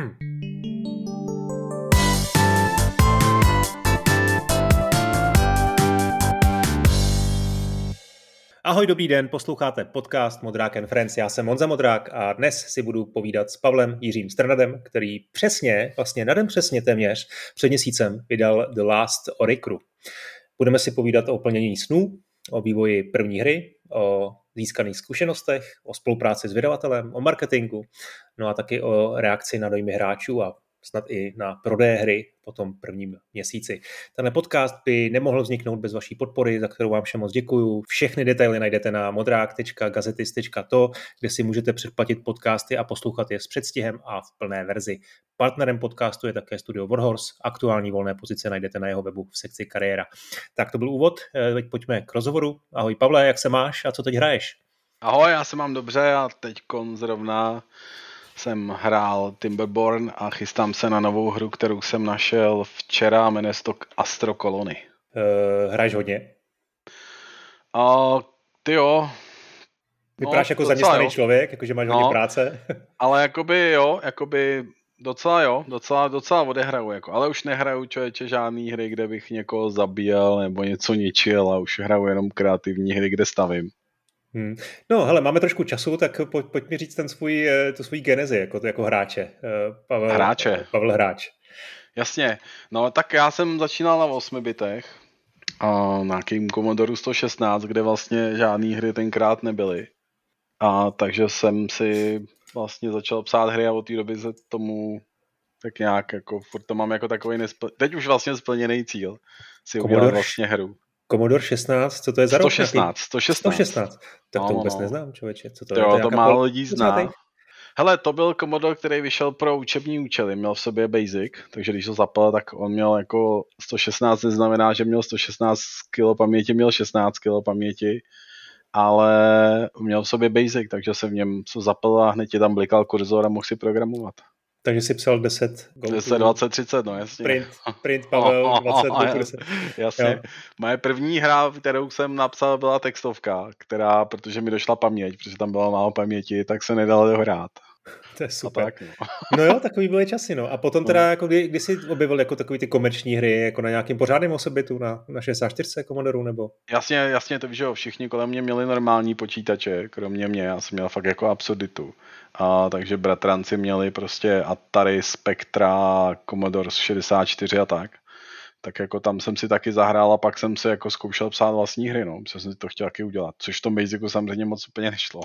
Ahoj, dobrý den, posloucháte podcast Modrák and Friends. Já jsem Monza Modrák a dnes si budu povídat s Pavlem Jiřím Strnadem, který přesně, vlastně na den přesně téměř, před měsícem vydal The Last Oricru. Budeme si povídat o plnění snů, o vývoji první hry, o získaných zkušenostech, o spolupráci s vydavatelem, o marketingu, no a taky o reakci na dojmy hráčů a snad i na prodej hry po tom prvním měsíci. Tenhle podcast by nemohl vzniknout bez vaší podpory, za kterou vám všem moc děkuju. Všechny detaily najdete na modrák.gazetis.to, kde si můžete předplatit podcasty a poslouchat je s předstihem a v plné verzi. Partnerem podcastu je také studio Warhorse. Aktuální volné pozice najdete na jeho webu v sekci kariéra. Tak to byl úvod, eh, teď pojďme k rozhovoru. Ahoj Pavle, jak se máš a co teď hraješ? Ahoj, já se mám dobře a teď zrovna jsem hrál Timberborn a chystám se na novou hru, kterou jsem našel včera, jmenuje se to Astro Colony. Uh, hraješ hodně? A ty jo. Vypadáš no, jako zaměstnaný jo. člověk, jakože máš no, hodně práce. ale jakoby jo, jakoby docela jo, docela, docela odehraju, jako, ale už nehraju člověče žádný hry, kde bych někoho zabíjel nebo něco ničil a už hraju jenom kreativní hry, kde stavím. Hmm. No, hele, máme trošku času, tak pojď, pojď mi říct ten svůj, eh, tu svůj genezi jako, jako hráče. Eh, Pavel, hráče. Pavel Hráč. Jasně. No, tak já jsem začínal na 8 bitech a na nějakým Commodore 116, kde vlastně žádné hry tenkrát nebyly. A takže jsem si vlastně začal psát hry a od té doby se tomu tak nějak jako, furt to mám jako takový nespl... teď už vlastně splněný cíl si udělat vlastně hru. Commodore 16, co to je za 116, rok? 116. 116. Tak no, to vůbec no. neznám, člověče. Co to jo, je? To, to málo lidí zná. Hele, to byl Commodore, který vyšel pro učební účely, měl v sobě Basic, takže když ho zapal, tak on měl jako 116, neznamená, že měl 116 kg paměti, měl 16 kg paměti, ale měl v sobě Basic, takže se v něm co zapal a hned ti tam blikal kurzor a mohl si programovat. Takže si psal 10 golfů. 10, 20, 30, no jasně. Print, print Pavel, 20, oh, oh, 10. Jasně. Jo. Moje první hra, kterou jsem napsal, byla textovka, která, protože mi došla paměť, protože tam byla málo paměti, tak se nedalo dohrát. To je super. tak, no. no jo, takový byly časy, no. A potom teda, no. jako kdy, kdy jsi objevil jako takový ty komerční hry, jako na nějakým pořádném osobitu, na, na 64 Commodore, nebo? Jasně, jasně, to víš, že jo, všichni kolem mě měli normální počítače, kromě mě, já jsem měl fakt jako absurditu. A, takže bratranci měli prostě Atari, Spectra, Commodore 64 a tak. Tak jako tam jsem si taky zahrál a pak jsem si jako zkoušel psát vlastní hry, no, protože jsem si to chtěl taky udělat, což v tom Basicu samozřejmě moc úplně nešlo.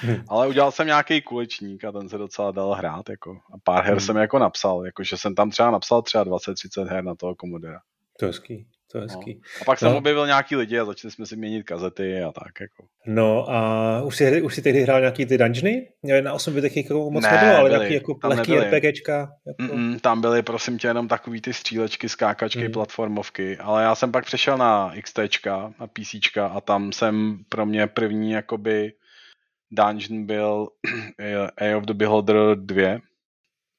Hmm. Ale udělal jsem nějaký kulečník a ten se docela dal hrát, jako. A pár her hmm. jsem jako napsal, jakože jsem tam třeba napsal třeba 20-30 her na toho Commodore. To je hezký. To je hezký. No. A pak no. jsem objevil nějaký lidi a začali jsme si měnit kazety a tak. Jako. No a už si, už si tehdy hrál nějaký ty dungeony? Na 8 bitech jako moc ne, nebylo, ale byli, nějaký jako lehký RPGčka. Jako... Mm, tam byly prosím tě jenom takový ty střílečky, skákačky, mm. platformovky, ale já jsem pak přešel na XT, na PC a tam jsem pro mě první jakoby dungeon byl A of the Beholder 2.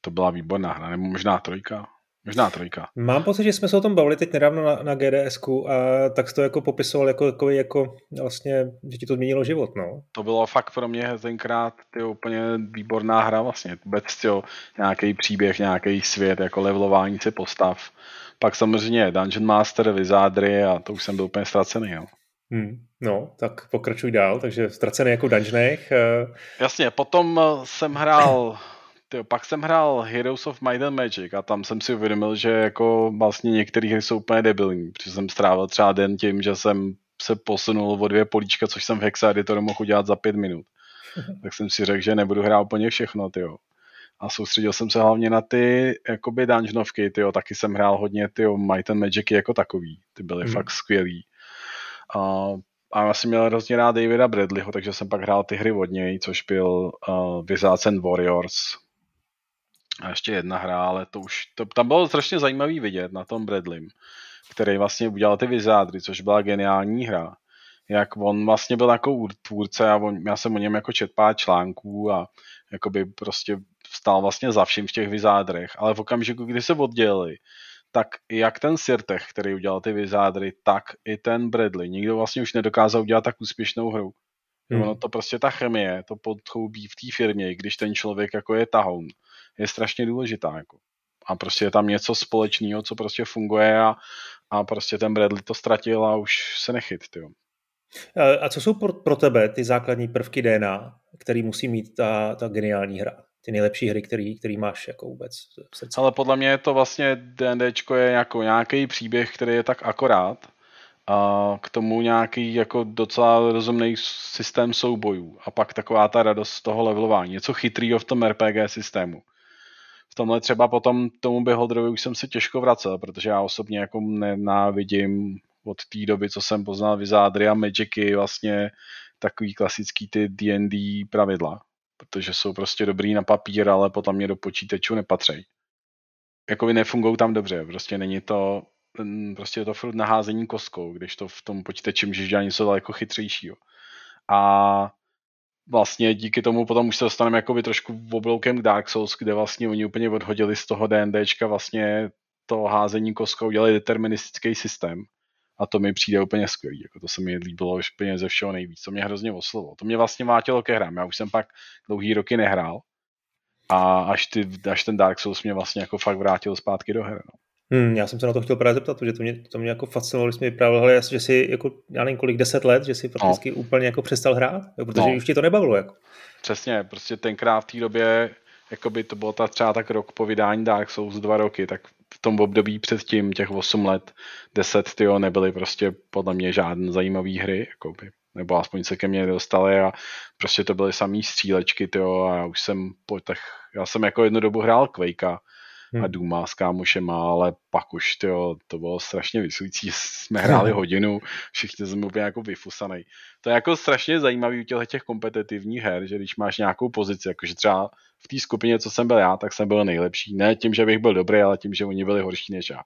To byla výborná hra, nebo možná trojka. Možná trojka. Mám pocit, že jsme se o tom bavili teď nedávno na, na gds a tak jsi to jako popisoval jako, jako, jako vlastně, že ti to změnilo život, no. To bylo fakt pro mě tenkrát ty úplně výborná hra vlastně. Vůbec tyjo, nějaký příběh, nějaký svět, jako levelování si postav. Pak samozřejmě Dungeon Master, Wizardry a to už jsem byl úplně ztracený, no. Hmm, no, tak pokračuj dál, takže ztracený jako dungeonech. Uh... Jasně, potom jsem hrál Tyjo, pak jsem hrál Heroes of Might and Magic a tam jsem si uvědomil, že jako vlastně některé hry jsou úplně debilní, protože jsem strávil třeba den tím, že jsem se posunul o dvě políčka, což jsem v Hexa Editoru mohl udělat za pět minut. tak jsem si řekl, že nebudu hrát úplně všechno, tyjo. A soustředil jsem se hlavně na ty jakoby dungeonovky, tyjo. Taky jsem hrál hodně tyjo, Might and Magicy jako takový. Ty byly mm. fakt skvělý. A, a já jsem měl hrozně rád Davida Bradleyho, takže jsem pak hrál ty hry od něj, což byl uh, Wizards and Warriors, a ještě jedna hra, ale to už, to, tam bylo strašně zajímavý vidět na tom Bradleym, který vlastně udělal ty Vizádry, což byla geniální hra. Jak on vlastně byl jako tvůrce a on, já jsem o něm jako čet pár článků a jakoby prostě stál vlastně za vším v těch Vizádrech, ale v okamžiku, kdy se oddělili, tak jak ten Sirtech, který udělal ty Vizádry, tak i ten Bradley. Nikdo vlastně už nedokázal udělat tak úspěšnou hru. Hmm. Ono to prostě ta chemie, to podchoubí v té firmě, když ten člověk jako je tahoun, je strašně důležitá. Jako. A prostě je tam něco společného, co prostě funguje a, a prostě ten Bradley to ztratil a už se nechyt. Tyjo. A co jsou pro, pro tebe ty základní prvky DNA, který musí mít ta, ta geniální hra? Ty nejlepší hry, který, který máš jako vůbec v srdci? Ale podle mě je to vlastně D&Dčko je jako nějaký příběh, který je tak akorát, a k tomu nějaký jako docela rozumný systém soubojů a pak taková ta radost z toho levelování, něco chytrýho v tom RPG systému. V tomhle třeba potom tomu Beholderovi už jsem se těžko vracel, protože já osobně jako nenávidím od té doby, co jsem poznal Vizádry a Magicy, vlastně takový klasický ty D&D pravidla, protože jsou prostě dobrý na papír, ale potom mě do počítačů nepatří. Jakoby nefungují tam dobře, prostě není to, prostě je to furt naházení kostkou, když to v tom počítači můžeš dělat něco daleko chytřejšího. A vlastně díky tomu potom už se dostaneme jakoby trošku obloukem k Dark Souls, kde vlastně oni úplně odhodili z toho D&Dčka vlastně to házení kostkou, dělali deterministický systém. A to mi přijde úplně skvělý. Jako to se mi líbilo už úplně ze všeho nejvíc. To mě hrozně oslovilo. To mě vlastně vátilo ke hrám. Já už jsem pak dlouhý roky nehrál. A až, ty, až ten Dark Souls mě vlastně jako fakt vrátil zpátky do hry. No. Hmm, já jsem se na to chtěl právě zeptat, protože to mě, to mě jako fascinovalo, když mi vyprávěl, že si jako, já nevím kolik, deset let, že si prakticky no. úplně jako přestal hrát, jo, protože no. už ti to nebavilo. Jako. Přesně, prostě tenkrát v té době, jako by to bylo ta třeba tak rok po vydání Dark Souls, dva roky, tak v tom období předtím, těch 8 let, 10, tyjo, nebyly prostě podle mě žádné zajímavé hry, jakoby, nebo aspoň se ke mně dostaly a prostě to byly samý střílečky, tyjo, a já už jsem po těch, já jsem jako jednu dobu hrál Quakea, hmm. a Duma s kámošema, ale pak už tyjo, to bylo strašně vysující. Jsme hráli hodinu, všichni jsme úplně jako vyfusaný. To je jako strašně zajímavý u těch, těch kompetitivních her, že když máš nějakou pozici, jakože třeba v té skupině, co jsem byl já, tak jsem byl nejlepší. Ne tím, že bych byl dobrý, ale tím, že oni byli horší než já.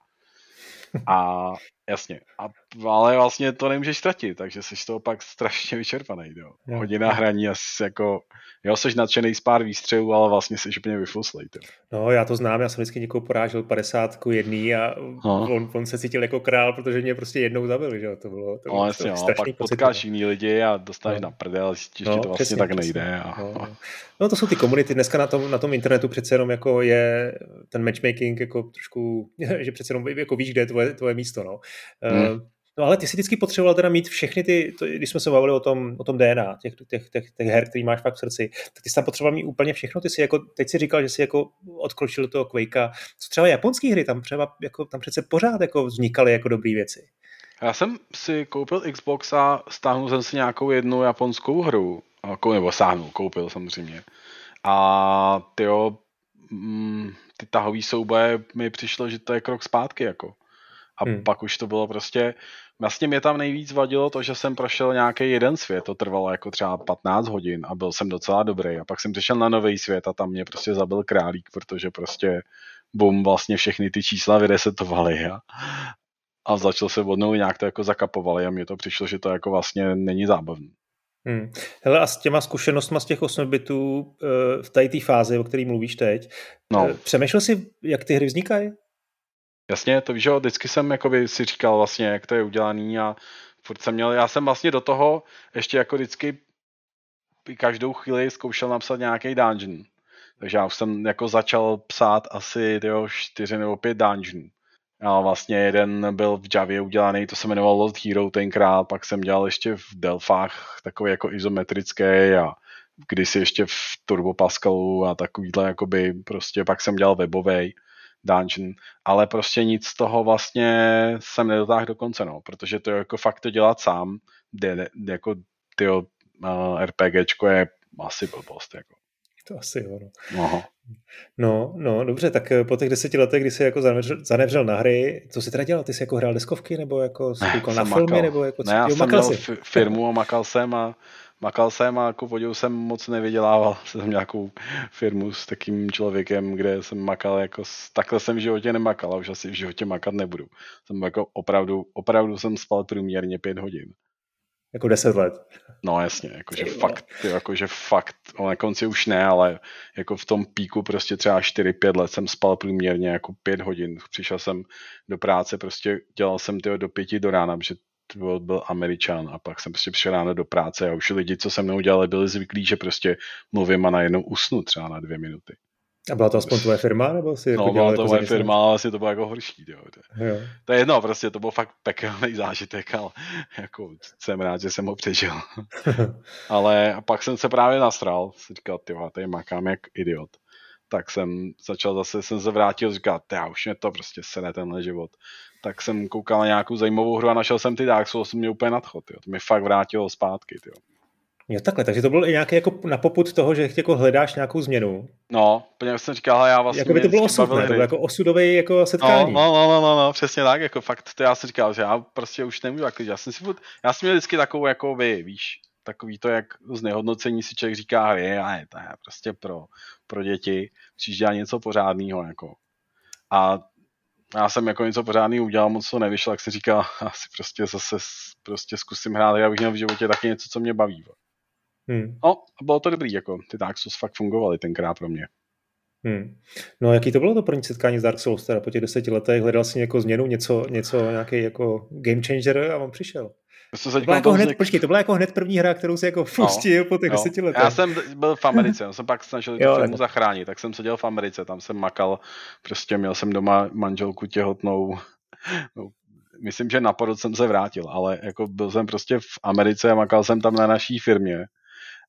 A jasně, a, ale vlastně to nemůžeš ztratit, takže jsi z toho pak strašně vyčerpaný. Jo. Hodina hraní asi jako, jo, jsi nadšený z pár výstřelů, ale vlastně jsi úplně vyfuslej. Jo. No, já to znám, já jsem vždycky někoho porážel 50 jedný a no. on, on, se cítil jako král, protože mě prostě jednou zabil, že jo, to bylo, to bylo no, jasně, no, a pak potkáš jiný lidi a dostaneš no. na prdel, zjistíš, no, že to vlastně přesně, tak nejde. A, no, no. no, to jsou ty komunity, dneska na tom, na tom internetu přece jenom jako je ten matchmaking jako trošku, že přece jenom jako víš, kde je tvoje, tvoje místo, no. Hmm. Uh, No ale ty si vždycky potřeboval teda mít všechny ty, to, když jsme se bavili o tom, o tom DNA, těch, těch, těch, těch her, který máš fakt v srdci, tak ty jsi tam potřeboval mít úplně všechno. Ty si jako, teď si říkal, že jsi jako odkročil do toho Quakea. Co třeba japonské hry, tam třeba jako, tam přece pořád jako vznikaly jako dobré věci. Já jsem si koupil Xbox a stáhnul jsem si nějakou jednu japonskou hru. Nebo sáhnul, koupil samozřejmě. A tyjo, mm, ty tahový souboje mi přišlo, že to je krok zpátky jako. A hmm. pak už to bylo prostě, vlastně mě tam nejvíc vadilo to, že jsem prošel nějaký jeden svět, to trvalo jako třeba 15 hodin a byl jsem docela dobrý. A pak jsem přišel na nový svět a tam mě prostě zabil králík, protože prostě bum, vlastně všechny ty čísla vyresetovaly a, a začal se vodnou nějak to jako zakapovali a mně to přišlo, že to jako vlastně není zábavný. Hmm. Hele, a s těma zkušenostma z těch 8 bitů eh, v té fázi, o které mluvíš teď, no. Eh, přemýšlel jsi, jak ty hry vznikají? Jasně, to víš, že vždycky jsem jakoby si říkal vlastně, jak to je udělaný a furt jsem měl, já jsem vlastně do toho ještě jako vždycky každou chvíli zkoušel napsat nějaký dungeon. Takže já už jsem jako začal psát asi tyjo, čtyři nebo pět dungeonů. A vlastně jeden byl v Javě udělaný, to se jmenovalo Lost Hero tenkrát, pak jsem dělal ještě v Delfách takový jako izometrický a kdysi ještě v Turbo Pascalu a takovýhle jakoby prostě pak jsem dělal webovej dungeon, ale prostě nic z toho vlastně jsem nedotáhl do konce, no, protože to jako fakt to dělat sám, de, de, jako tyjo, uh, RPGčko je asi blbost, jako. To asi jo, no. No, no, dobře, tak eh, po těch deseti letech, kdy jsi jako zanevřel, zanevřel na hry, co jsi teda dělal? Ty jsi jako hrál deskovky, nebo jako koukal na filmy, makal. nebo jako co? Ne, já jo, jsem měl firmu a makal jsem a makal jsem a jako podivu jsem moc nevydělával. Jsem nějakou firmu s takým člověkem, kde jsem makal, jako takhle jsem v životě nemakal a už asi v životě makat nebudu. Jsem jako opravdu, opravdu jsem spal průměrně pět hodin. Jako deset let. No jasně, jakože fakt, jakože fakt, na konci už ne, ale jako v tom píku prostě třeba 4-5 let jsem spal průměrně jako 5 hodin. Přišel jsem do práce, prostě dělal jsem tyho do pěti do rána, protože byl, byl američan a pak jsem prostě přišel ráno do práce a už lidi, co se mnou dělali, byli zvyklí, že prostě mluvím a najednou usnu třeba na dvě minuty. A byla to aspoň tvoje firma? Nebo si no, jako byla to jako moje firma, ale asi to bylo jako horší. Jo. Jo. To je jedno, prostě to byl fakt pekelný zážitek, ale jako jsem rád, že jsem ho přežil. ale pak jsem se právě nastral, si říkal, ty tady makám jak idiot. Tak jsem začal zase, jsem se vrátil, říkal, já už mě to prostě sene tenhle život. Tak jsem koukal na nějakou zajímavou hru a našel jsem ty Dark Souls, mě úplně nadchod, jo. to mi fakt vrátilo zpátky. Jo. Jo, takhle, takže to bylo i nějaké jako na poput toho, že jako hledáš nějakou změnu. No, úplně jsem říkal, já vlastně... Jako by to bylo osud, ne? To bylo jako osudový jako setkání. No, no, no, no, no, přesně tak, jako fakt, to já jsem říkal, že já prostě už nemůžu, jako, já jsem si já jsem měl vždycky takovou, jako vy, víš, takový to, jak z nehodnocení si člověk říká a je, to je prostě pro, pro děti, musíš dělat něco pořádného, jako. A já jsem jako něco pořádného udělal, moc to nevyšlo, jak se říká, asi prostě zase prostě zkusím hrát, já bych měl v životě taky něco, co mě baví. Hmm. No, bylo to dobrý, jako ty Dark Souls fakt fungovaly tenkrát pro mě. Hmm. No jaký to bylo to první setkání s Dark Souls, teda po těch deseti letech, hledal jsi jako změnu, něco, něco nějaký jako game changer a on přišel. To, to, byla jako hned, počkej, to byla jako hned první hra, kterou si jako pustil no, po těch no. deseti letech. Já jsem byl v Americe, já jsem pak snažil tu firmu zachránit, tak jsem seděl v Americe, tam jsem makal, prostě měl jsem doma manželku těhotnou, no, myslím, že na porod jsem se vrátil, ale jako byl jsem prostě v Americe a makal jsem tam na naší firmě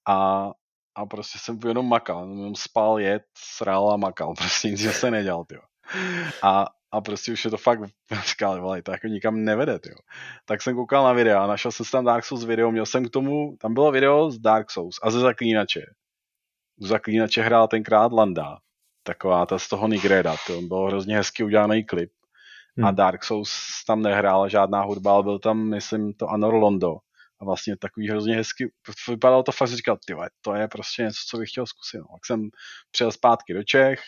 a, a prostě jsem jenom makal, jenom spal, jet, sral a makal, prostě nic se nedělal, tyjo. A, a prostě už je to fakt, říkal, vole, to jako nikam nevede, tyjo. Tak jsem koukal na videa, našel jsem tam Dark Souls video, měl jsem k tomu, tam bylo video z Dark Souls a ze Zaklínače. Z Zaklínače hrál tenkrát Landa, taková ta z toho Nigreda, to byl hrozně hezky udělaný klip. Hmm. A Dark Souls tam nehrál žádná hudba, ale byl tam, myslím, to Anor Londo a vlastně takový hrozně hezky, vypadalo to fakt, že říkal, ty to je prostě něco, co bych chtěl zkusit. No. Tak jsem přijel zpátky do Čech,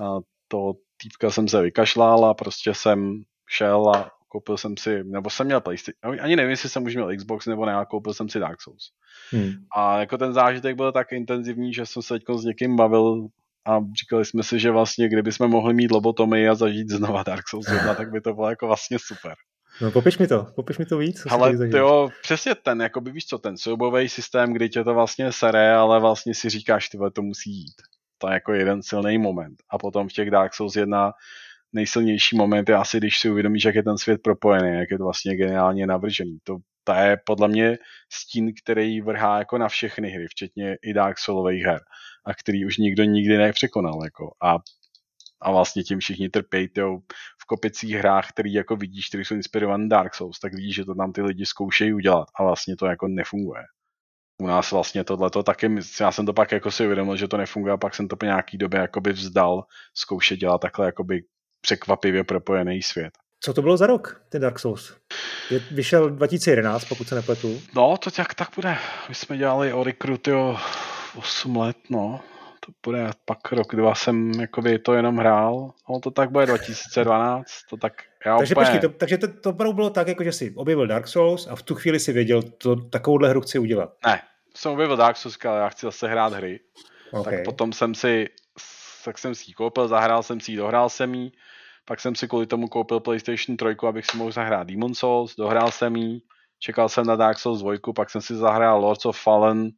a to týpka jsem se vykašlal a prostě jsem šel a koupil jsem si, nebo jsem měl PlayStation, ani nevím, jestli jsem už měl Xbox nebo ne, ale koupil jsem si Dark Souls. Hmm. A jako ten zážitek byl tak intenzivní, že jsem se teď s někým bavil a říkali jsme si, že vlastně kdyby jsme mohli mít lobotomii a zažít znova Dark Souls 1, tak by to bylo jako vlastně super. No popiš mi to, popiš mi to víc. Ale jo, přesně ten, jako by víš co, ten soubový systém, kdy tě to vlastně sere, ale vlastně si říkáš, ty to musí jít. To je jako jeden silný moment. A potom v těch Dark Souls jedna nejsilnější moment je asi, když si uvědomíš, jak je ten svět propojený, jak je to vlastně geniálně navržený. To, to je podle mě stín, který vrhá jako na všechny hry, včetně i Dark Soulových her a který už nikdo nikdy nepřekonal. Jako. A a vlastně tím všichni trpějí tyjo, v kopicích hrách, který jako vidíš, který jsou inspirované Dark Souls, tak vidíš, že to tam ty lidi zkoušejí udělat a vlastně to jako nefunguje. U nás vlastně tohleto taky, já jsem to pak jako si uvědomil, že to nefunguje a pak jsem to po nějaký době jakoby vzdal zkoušet dělat takhle jakoby překvapivě propojený svět. Co to bylo za rok, ten Dark Souls? Je, vyšel 2011, pokud se nepletu. No, to tak, tak bude. My jsme dělali o Recruit, 8 let, no to bude pak rok, dva jsem jakoby to jenom hrál, no to tak bude 2012, to tak já takže úplně... počkej, to, takže to, to bylo tak, jako že jsi objevil Dark Souls a v tu chvíli si věděl, to takovouhle hru chci udělat. Ne, jsem objevil Dark Souls, ale já chci zase hrát hry. Okay. Tak potom jsem si, tak jsem si ji koupil, zahrál jsem si ji, dohrál jsem ji, pak jsem si kvůli tomu koupil PlayStation 3, abych si mohl zahrát Demon Souls, dohrál jsem ji, čekal jsem na Dark Souls 2, pak jsem si zahrál Lords of Fallen,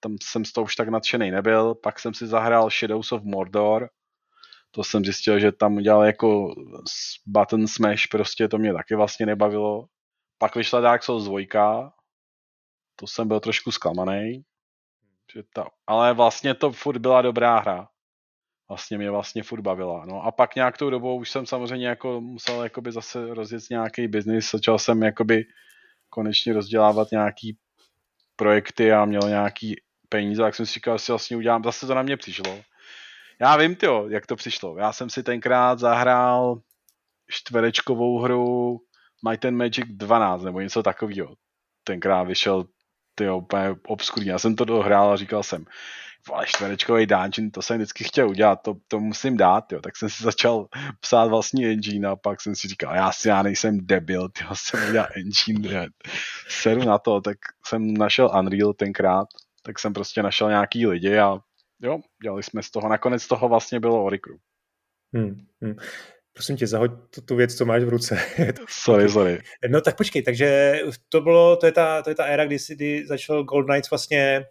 tam jsem z toho už tak nadšený nebyl. Pak jsem si zahrál Shadows of Mordor, to jsem zjistil, že tam udělal jako button smash, prostě to mě taky vlastně nebavilo. Pak vyšla Dark Souls 2, to jsem byl trošku zklamaný. Ta, ale vlastně to furt byla dobrá hra. Vlastně mě vlastně furt bavila. No a pak nějak tou dobou už jsem samozřejmě jako musel jakoby zase rozjet nějaký biznis, začal jsem jakoby konečně rozdělávat nějaký projekty a měl nějaký peníze, tak jsem si říkal, že si vlastně udělám, zase to na mě přišlo. Já vím, tyjo, jak to přišlo. Já jsem si tenkrát zahrál čtverečkovou hru Might and Magic 12 nebo něco takového. Tenkrát vyšel ty úplně obskurní. Já jsem to dohrál a říkal jsem, vole, čtverečkový dungeon, to jsem vždycky chtěl udělat, to, to musím dát, jo. tak jsem si začal psát vlastní engine a pak jsem si říkal, já si já nejsem debil, ty jsem udělal engine, seru na to, tak jsem našel Unreal tenkrát tak jsem prostě našel nějaký lidi a jo, dělali jsme z toho, nakonec toho vlastně bylo Orikru. Hmm, hmm. Prosím tě, zahoď tu, tu věc, co máš v ruce. sorry, sorry. No tak počkej, takže to bylo, to je ta, to je ta éra, kdy, kdy začal Gold Knights vlastně,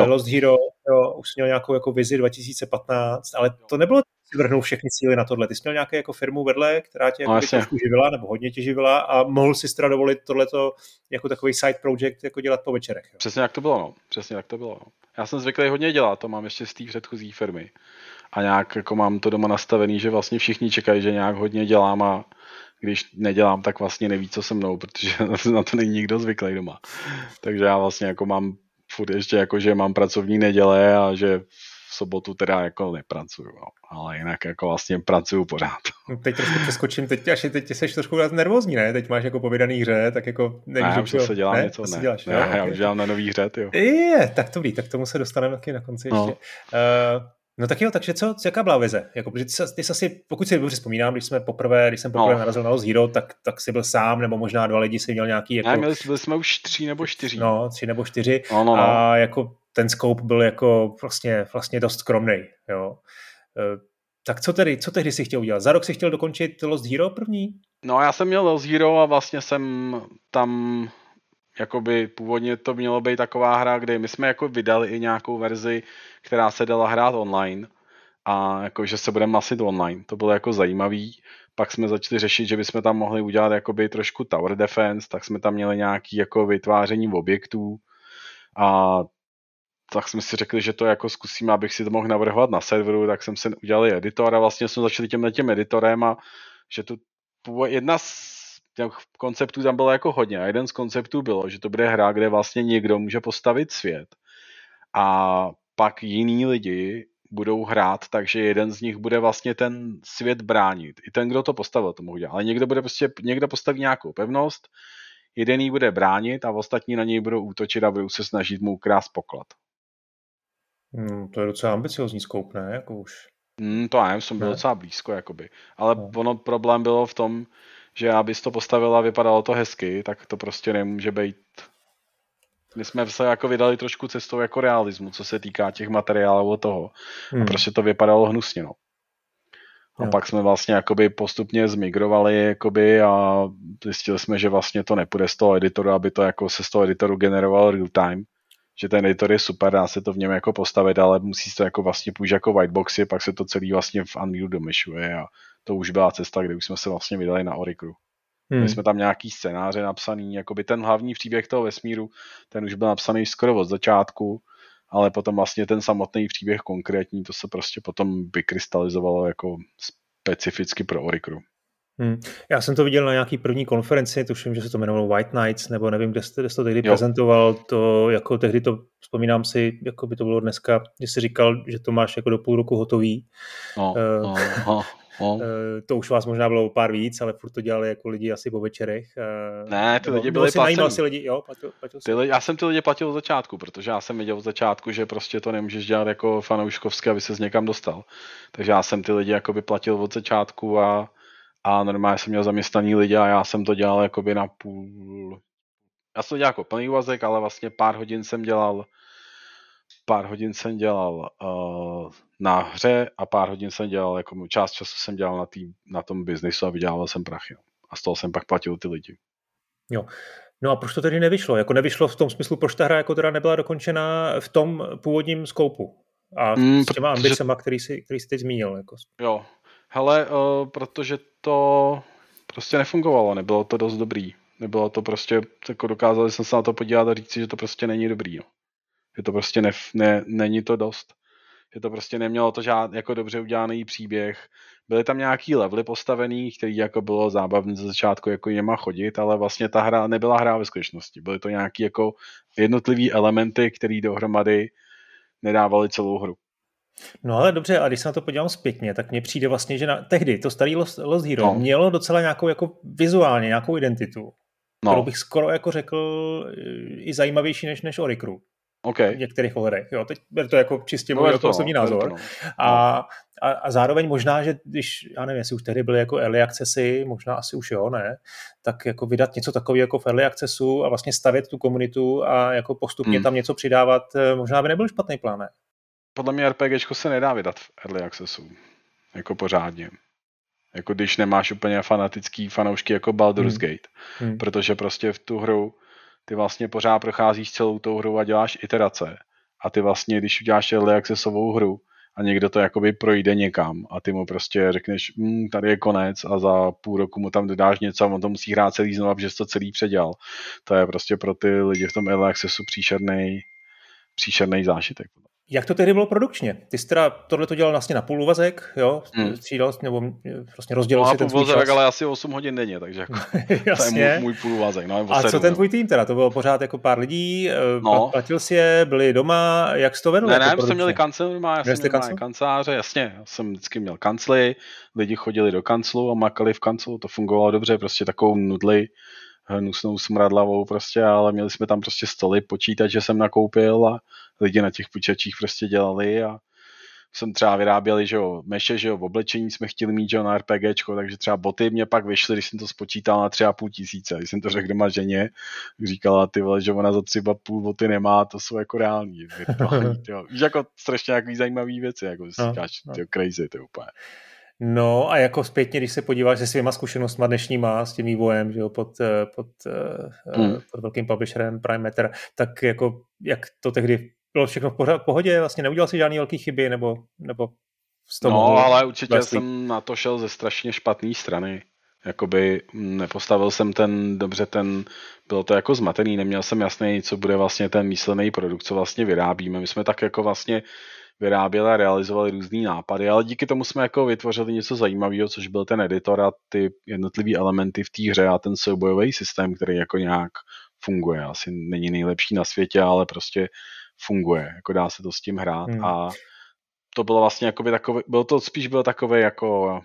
uh, Lost Hero, jo, už měl nějakou jako vizi 2015, ale to nebylo si vrhnul všechny síly na tohle. Ty jsi měl nějakou jako firmu vedle, která tě jako no, trošku živila, nebo hodně tě živila a mohl si teda dovolit tohleto jako takový side project jako dělat po večerech. Jo? Přesně jak to bylo, no. Přesně jak to bylo. No. Já jsem zvyklý hodně dělat, to mám ještě z té předchozí firmy. A nějak jako mám to doma nastavený, že vlastně všichni čekají, že nějak hodně dělám a když nedělám, tak vlastně neví, co se mnou, protože na to není nikdo zvyklý doma. Takže já vlastně jako mám furt ještě jako, že mám pracovní neděle a že v sobotu teda jako nepracuju, no. ale jinak jako vlastně pracuju pořád. No, teď trošku přeskočím, teď až teď jsi trošku nervózní, ne? Teď máš jako povědaný hře, tak jako nevíš, ne, už se dělám ne? něco, ne. Děláš, ne, ne, já už dělám na nový hře, jo. Je, tak to ví, tak tomu se dostaneme taky na konci no. ještě. Uh, No tak jo, takže co, jaká byla vize? Jako, ty, jsi, ty jsi asi, pokud si dobře vzpomínám, když jsme poprvé, když jsem poprvé no. narazil na Hero, tak, tak jsi byl sám, nebo možná dva lidi si měl nějaký... Jako... Ne, měli, byli jsme už tři nebo čtyři. No, tři nebo čtyři. No, no, no. A jako ten scope byl jako vlastně, vlastně dost skromný. Jo. E, tak co tedy, co tehdy si chtěl udělat? Za rok si chtěl dokončit Lost Hero první? No já jsem měl Lost Hero a vlastně jsem tam jakoby původně to mělo být taková hra, kde my jsme jako vydali i nějakou verzi, která se dala hrát online a jako, že se budeme masit online. To bylo jako zajímavý. Pak jsme začali řešit, že bychom tam mohli udělat jakoby trošku tower defense, tak jsme tam měli nějaký jako vytváření objektů a tak jsme si řekli, že to jako zkusíme, abych si to mohl navrhovat na serveru, tak jsem si udělal editor a vlastně jsme začali těmhle tím editorem a že tu jedna z těch konceptů tam bylo jako hodně a jeden z konceptů bylo, že to bude hra, kde vlastně někdo může postavit svět a pak jiní lidi budou hrát, takže jeden z nich bude vlastně ten svět bránit. I ten, kdo to postavil, to mohu dělat. Ale někdo bude prostě, někdo postaví nějakou pevnost, jeden ji bude bránit a ostatní na něj budou útočit a budou se snažit mu ukrást poklad. Hmm, to je docela ambiciozní skoup, ne? Jako už. Hmm, to já jsem byl ne? docela blízko, jakoby. Ale no. ono problém bylo v tom, že abys to postavil a vypadalo to hezky, tak to prostě nemůže být my jsme se jako vydali trošku cestou jako realismu, co se týká těch materiálů toho. Hmm. A prostě to vypadalo hnusně, no. A jo. pak jsme vlastně jakoby postupně zmigrovali jakoby a zjistili jsme, že vlastně to nepůjde z toho editoru, aby to jako se z toho editoru generoval real time. Že ten editor je super, dá se to v něm jako postavit, ale musí to jako vlastně půjít jako whiteboxy, pak se to celý vlastně v Unreal domyšuje a to už byla cesta, kde už jsme se vlastně vydali na Oricru. Hmm. My jsme tam nějaký scénáře napsaný, jakoby ten hlavní příběh toho vesmíru, ten už byl napsaný skoro od začátku, ale potom vlastně ten samotný příběh konkrétní, to se prostě potom vykrystalizovalo jako specificky pro Oricru. Hmm. Já jsem to viděl na nějaký první konferenci, tuším, že se to jmenovalo White Nights, nebo nevím, kde jste, kde jste to tehdy jo. prezentoval, to jako tehdy to, vzpomínám si, jako by to bylo dneska, že jsi říkal, že to máš jako do půl roku hotový. No, uh, no, no. No. Uh, to už vás možná bylo pár víc, ale furt to dělali jako lidi asi po večerech. Uh, ne, ty lidi byli placení. si lidi, jo, platil, platil ty lidi, já jsem ty lidi platil od začátku, protože já jsem viděl od začátku, že prostě to nemůžeš dělat jako fanouškovsky, aby se z někam dostal. Takže já jsem ty lidi jakoby platil od začátku a, a normálně jsem měl zaměstnaný lidi a já jsem to dělal jakoby na půl... Já jsem to dělal jako plný úvazek, ale vlastně pár hodin jsem dělal pár hodin jsem dělal uh, na hře a pár hodin jsem dělal, jako část času jsem dělal na, tý, na tom biznisu a vydělával jsem prachy. A z toho jsem pak platil ty lidi. Jo. No a proč to tedy nevyšlo? Jako nevyšlo v tom smyslu, proč ta hra jako teda nebyla dokončena v tom původním skoupu? A mm, s těma ambicema, který jsi, který jsi teď zmínil. Jako. Jo. Hele, uh, protože to prostě nefungovalo, nebylo to dost dobrý. Nebylo to prostě, jako dokázali jsem se na to podívat a říct že to prostě není dobrý. Jo. Že to prostě ne, ne, není to dost. Že to prostě nemělo to žád, jako dobře udělaný příběh. Byly tam nějaký levely postavený, který jako bylo zábavné ze začátku jako něma chodit, ale vlastně ta hra nebyla hra ve skutečnosti. Byly to nějaký jako jednotlivý elementy, které dohromady nedávaly celou hru. No ale dobře, a když se na to podívám zpětně, tak mně přijde vlastně, že na, tehdy to starý Lost, Lost Hero no. mělo docela nějakou jako vizuálně nějakou identitu, no. kterou bych skoro jako řekl i zajímavější než, než Oricru okay. v některých ohledech. Jo, teď je to jako čistě můj jako osobní názor. To, no. a, a, a zároveň možná, že když, já nevím, jestli už tehdy byly jako early accessy, možná asi už jo, ne, tak jako vydat něco takového jako v early accessu a vlastně stavět tu komunitu a jako postupně hmm. tam něco přidávat, eh, možná by nebyl špatný plán, ne? Podle mě RPGčko se nedá vydat v early accessu, jako pořádně. Jako když nemáš úplně fanatický fanoušky jako Baldur's hmm. Gate. Hmm. Protože prostě v tu hru ty vlastně pořád procházíš celou tou hru a děláš iterace. A ty vlastně, když uděláš early accessovou hru a někdo to jakoby projde někam a ty mu prostě řekneš, hm, tady je konec a za půl roku mu tam dodáš něco a on to musí hrát celý znovu, protože to celý předělal. To je prostě pro ty lidi v tom early accessu příšerný, příšerný zážitek. Jak to tehdy bylo produkčně? Ty jsi teda tohle to dělal vlastně na půl úvazek, jo? Hmm. Střídal, nebo vlastně rozdělil no, si ten svůj čas. ale asi 8 hodin denně, takže jako, Jasně. to je můj, můj půl úvazek. No, a co ten tvůj tým teda? To bylo pořád jako pár lidí, eh, no. platil si je, byli doma, jak jsi to vedl? Ne, jako ne, my jsme měli kancel, já jsem měl kancel? kanceláře, jasně, já jsem vždycky měl kancly, lidi chodili do kanclu a makali v kanclu, to fungovalo dobře, prostě takovou nudli, hnusnou smradlavou prostě, ale měli jsme tam prostě stoly, počítač, že jsem nakoupil a lidi na těch počítačích prostě dělali a jsem třeba vyráběli, že jo, meše, že jo, v oblečení jsme chtěli mít, že jo, na RPGčko, takže třeba boty mě pak vyšly, když jsem to spočítal na třeba půl tisíce. Když jsem to řekl doma ženě, říkala, ty vole, že ona za třeba půl boty nemá, to jsou jako reální. jo. Víš, jako strašně nějaký zajímavý věci, jako si no, říkáš, no. crazy, to je úplně. No a jako zpětně, když se podíváš se svýma zkušenostmi dnešníma s tím vývojem že jo, pod, eh, pod, eh, hmm. pod velkým publisherem Prime Matter, tak jako jak to tehdy bylo všechno v pohodě, vlastně neudělal si žádný velký chyby, nebo, nebo z toho No, ale určitě vlastně... jsem na to šel ze strašně špatné strany. Jakoby nepostavil jsem ten, dobře ten, bylo to jako zmatený, neměl jsem jasný, co bude vlastně ten výsledný produkt, co vlastně vyrábíme. My jsme tak jako vlastně vyráběli a realizovali různé nápady, ale díky tomu jsme jako vytvořili něco zajímavého, což byl ten editor a ty jednotlivé elementy v té hře a ten soubojový systém, který jako nějak funguje. Asi není nejlepší na světě, ale prostě funguje, jako dá se to s tím hrát hmm. a to bylo vlastně jakoby takový, byl to spíš byl takový jako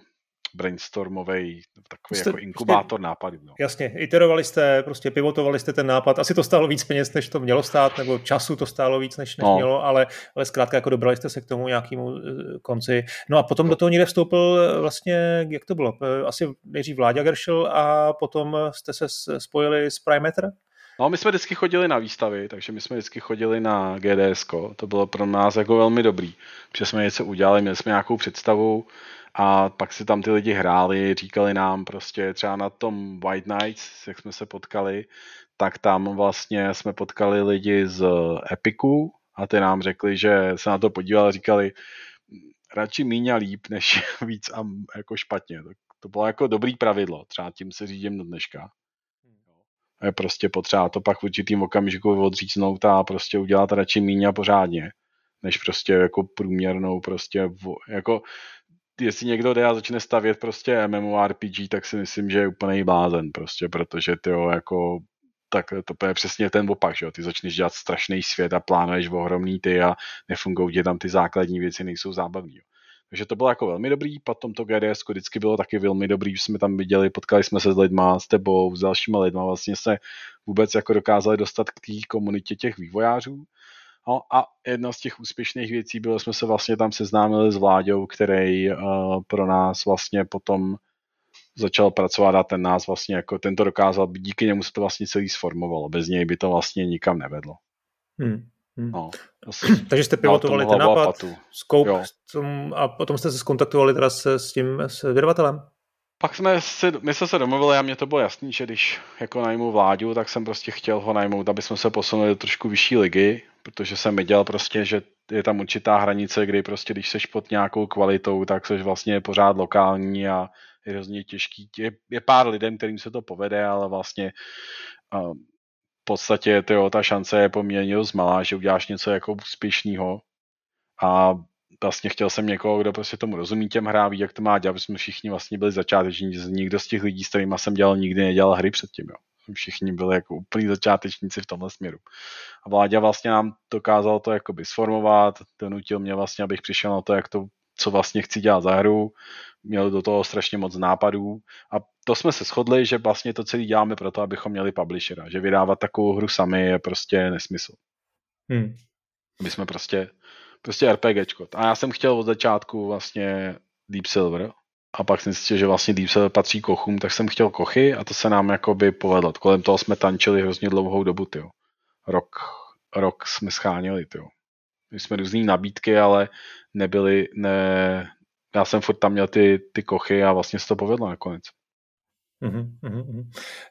brainstormový, takový jste, jako inkubátor prostě, nápadů. No. Jasně, iterovali jste, prostě pivotovali jste ten nápad. Asi to stálo víc peněz, než to mělo stát, nebo času to stálo víc, než, než no. mělo, ale, ale zkrátka jako dobrali jste se k tomu nějakému eh, konci. No a potom do toho někde vstoupil eh, vlastně, jak to bylo, eh, asi nejdřív Vláďa Gershel a potom jste se spojili s Primeter? No, my jsme vždycky chodili na výstavy, takže my jsme vždycky chodili na GDS. To bylo pro nás jako velmi dobrý, protože jsme něco udělali, měli jsme nějakou představu a pak si tam ty lidi hráli, říkali nám prostě třeba na tom White Nights, jak jsme se potkali, tak tam vlastně jsme potkali lidi z Epiku a ty nám řekli, že se na to podívali říkali, radši míň a líp, než víc a jako špatně. To, to bylo jako dobrý pravidlo, třeba tím se řídím do dneška je prostě potřeba to pak v určitým okamžiku odřícnout a prostě udělat radši míň a pořádně, než prostě jako průměrnou prostě, jako jestli někdo jde a začne stavět prostě MMORPG, tak si myslím, že je úplný blázen prostě, protože ty jako tak to je přesně ten opak, že jo? ty začneš dělat strašný svět a plánuješ ohromný ty a nefungují ti tam ty základní věci, nejsou zábavní. Jo? Takže to bylo jako velmi dobrý, potom to GDS vždycky bylo taky velmi dobrý, jsme tam viděli, potkali jsme se s lidma, s tebou, s dalšíma lidma, vlastně se vůbec jako dokázali dostat k té komunitě těch vývojářů. No a jedna z těch úspěšných věcí bylo, jsme se vlastně tam seznámili s Vláďou, který uh, pro nás vlastně potom začal pracovat a ten nás vlastně jako ten to dokázal, díky němu se to vlastně celý sformovalo, bez něj by to vlastně nikam nevedlo. Hmm. Hmm. No, Takže jste pivotovali ten nápad, scope a potom jste se skontaktovali teda se, s tím s vydavatelem? Pak jsme si, my jsme se domluvili a mně to bylo jasný, že když jako najmu Vláďu, tak jsem prostě chtěl ho najmout, aby jsme se posunuli do trošku vyšší ligy, protože jsem viděl prostě, že je tam určitá hranice, kdy prostě když seš pod nějakou kvalitou, tak seš vlastně pořád lokální a je hrozně těžký. Je, je pár lidem, kterým se to povede, ale vlastně uh, podstatě tyjo, ta šance je poměrně dost malá, že uděláš něco jako úspěšného a vlastně chtěl jsem někoho, kdo prostě tomu rozumí těm hrám, jak to má dělat, aby jsme všichni vlastně byli začáteční. Nikdo z těch lidí, s kterými jsem dělal, nikdy nedělal hry předtím. Jo. Všichni byli jako úplný začátečníci v tomhle směru. A Vláďa vlastně nám dokázal to jakoby sformovat, donutil mě vlastně, abych přišel na to, jak to co vlastně chci dělat za hru, měl do toho strašně moc nápadů a to jsme se shodli, že vlastně to celý děláme proto, abychom měli publishera, že vydávat takovou hru sami je prostě nesmysl. Hmm. My jsme prostě, prostě RPGčko. A já jsem chtěl od začátku vlastně Deep Silver a pak jsem zjistil, že vlastně Deep Silver patří kochům, tak jsem chtěl kochy a to se nám jakoby povedlo. Kolem toho jsme tančili hrozně dlouhou dobu, tyjo. Rok, rok jsme scháněli, tyjo. My jsme různý nabídky, ale nebyly, ne, já jsem furt tam měl ty, ty kochy a vlastně se to povedlo nakonec. Uh-huh, uh-huh.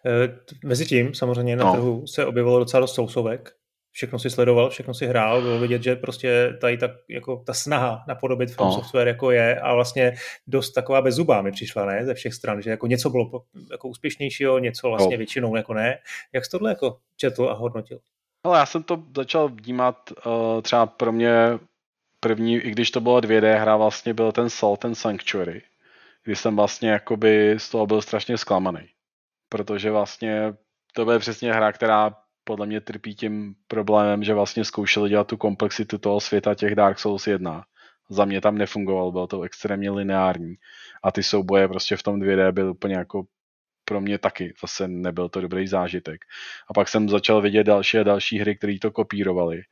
E, mezi tím samozřejmě na no. trhu se objevilo docela dost sousovek. Všechno si sledoval, všechno si hrál, bylo vidět, že prostě tady ta, jako ta snaha napodobit From no. Software jako je a vlastně dost taková bezzubá mi přišla, ne, ze všech stran, že jako něco bylo jako úspěšnějšího, něco vlastně no. většinou jako ne. Jak jsi tohle jako četl a hodnotil? Ale já jsem to začal vnímat uh, třeba pro mě první, i když to bylo 2D hra, vlastně byl ten Salt and Sanctuary, kdy jsem vlastně jakoby z toho byl strašně zklamaný. Protože vlastně to byla přesně hra, která podle mě trpí tím problémem, že vlastně zkoušeli dělat tu komplexitu toho světa těch Dark Souls 1. Za mě tam nefungoval, bylo to extrémně lineární. A ty souboje prostě v tom 2D byly úplně jako pro mě taky zase nebyl to dobrý zážitek. A pak jsem začal vidět další a další hry, které to kopírovaly.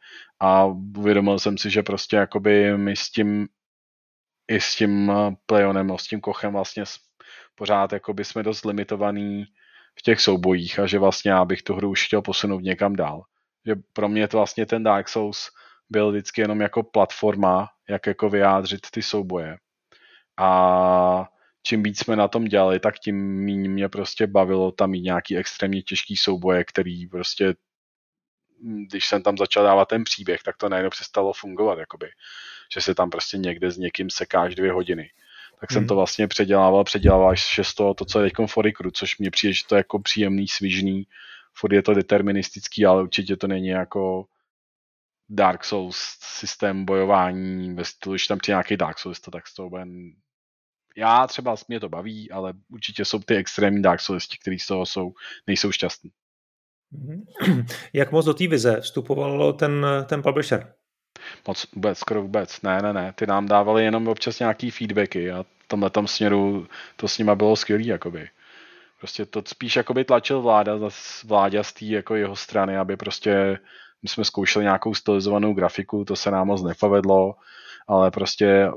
A uvědomil jsem si, že prostě jakoby my s tím i s tím Plejonem, s tím Kochem vlastně pořád jakoby jsme dost limitovaný v těch soubojích a že vlastně já bych tu hru už chtěl posunout někam dál. Že pro mě to vlastně ten Dark Souls byl vždycky jenom jako platforma, jak jako vyjádřit ty souboje. A čím víc jsme na tom dělali, tak tím méně mě prostě bavilo tam mít nějaký extrémně těžký souboje, který prostě když jsem tam začal dávat ten příběh, tak to najednou přestalo fungovat, jakoby. že se tam prostě někde s někým sekáš dvě hodiny. Tak hmm. jsem to vlastně předělával, předělával až z toho, to, co je teď Forikru, což mě přijde, že to je jako příjemný, svižný, furt je to deterministický, ale určitě to není jako Dark Souls systém bojování ve stylu, že tam přijde nějaký Dark Souls, to tak z toho bude já třeba mě to baví, ale určitě jsou ty extrémní Dark Souls, kteří z toho jsou, nejsou šťastní. Mhm. Jak moc do té vize vstupoval ten, ten publisher? Moc vůbec, skoro vůbec. Ne, ne, ne. Ty nám dávali jenom občas nějaký feedbacky a v tomhle tom směru to s nima bylo skvělý, jakoby. Prostě to spíš jakoby tlačil vláda, vláda z té jako jeho strany, aby prostě my jsme zkoušeli nějakou stylizovanou grafiku, to se nám moc nepovedlo, ale prostě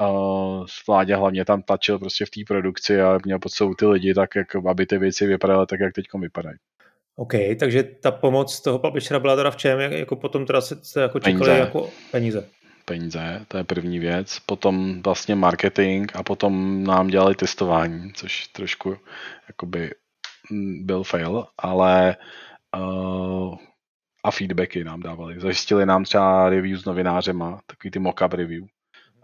uh, vládě hlavně tam tlačil prostě v té produkci a měl pod sebou ty lidi tak, jak, aby ty věci vypadaly tak, jak teď vypadají. OK, takže ta pomoc toho publishera byla teda v čem? Jako potom teda se, se jako čekali peníze. jako peníze? Peníze, to je první věc. Potom vlastně marketing a potom nám dělali testování, což trošku jakoby mm, byl fail, ale uh, a feedbacky nám dávali. Zajistili nám třeba review s novinářema, takový ty mock-up review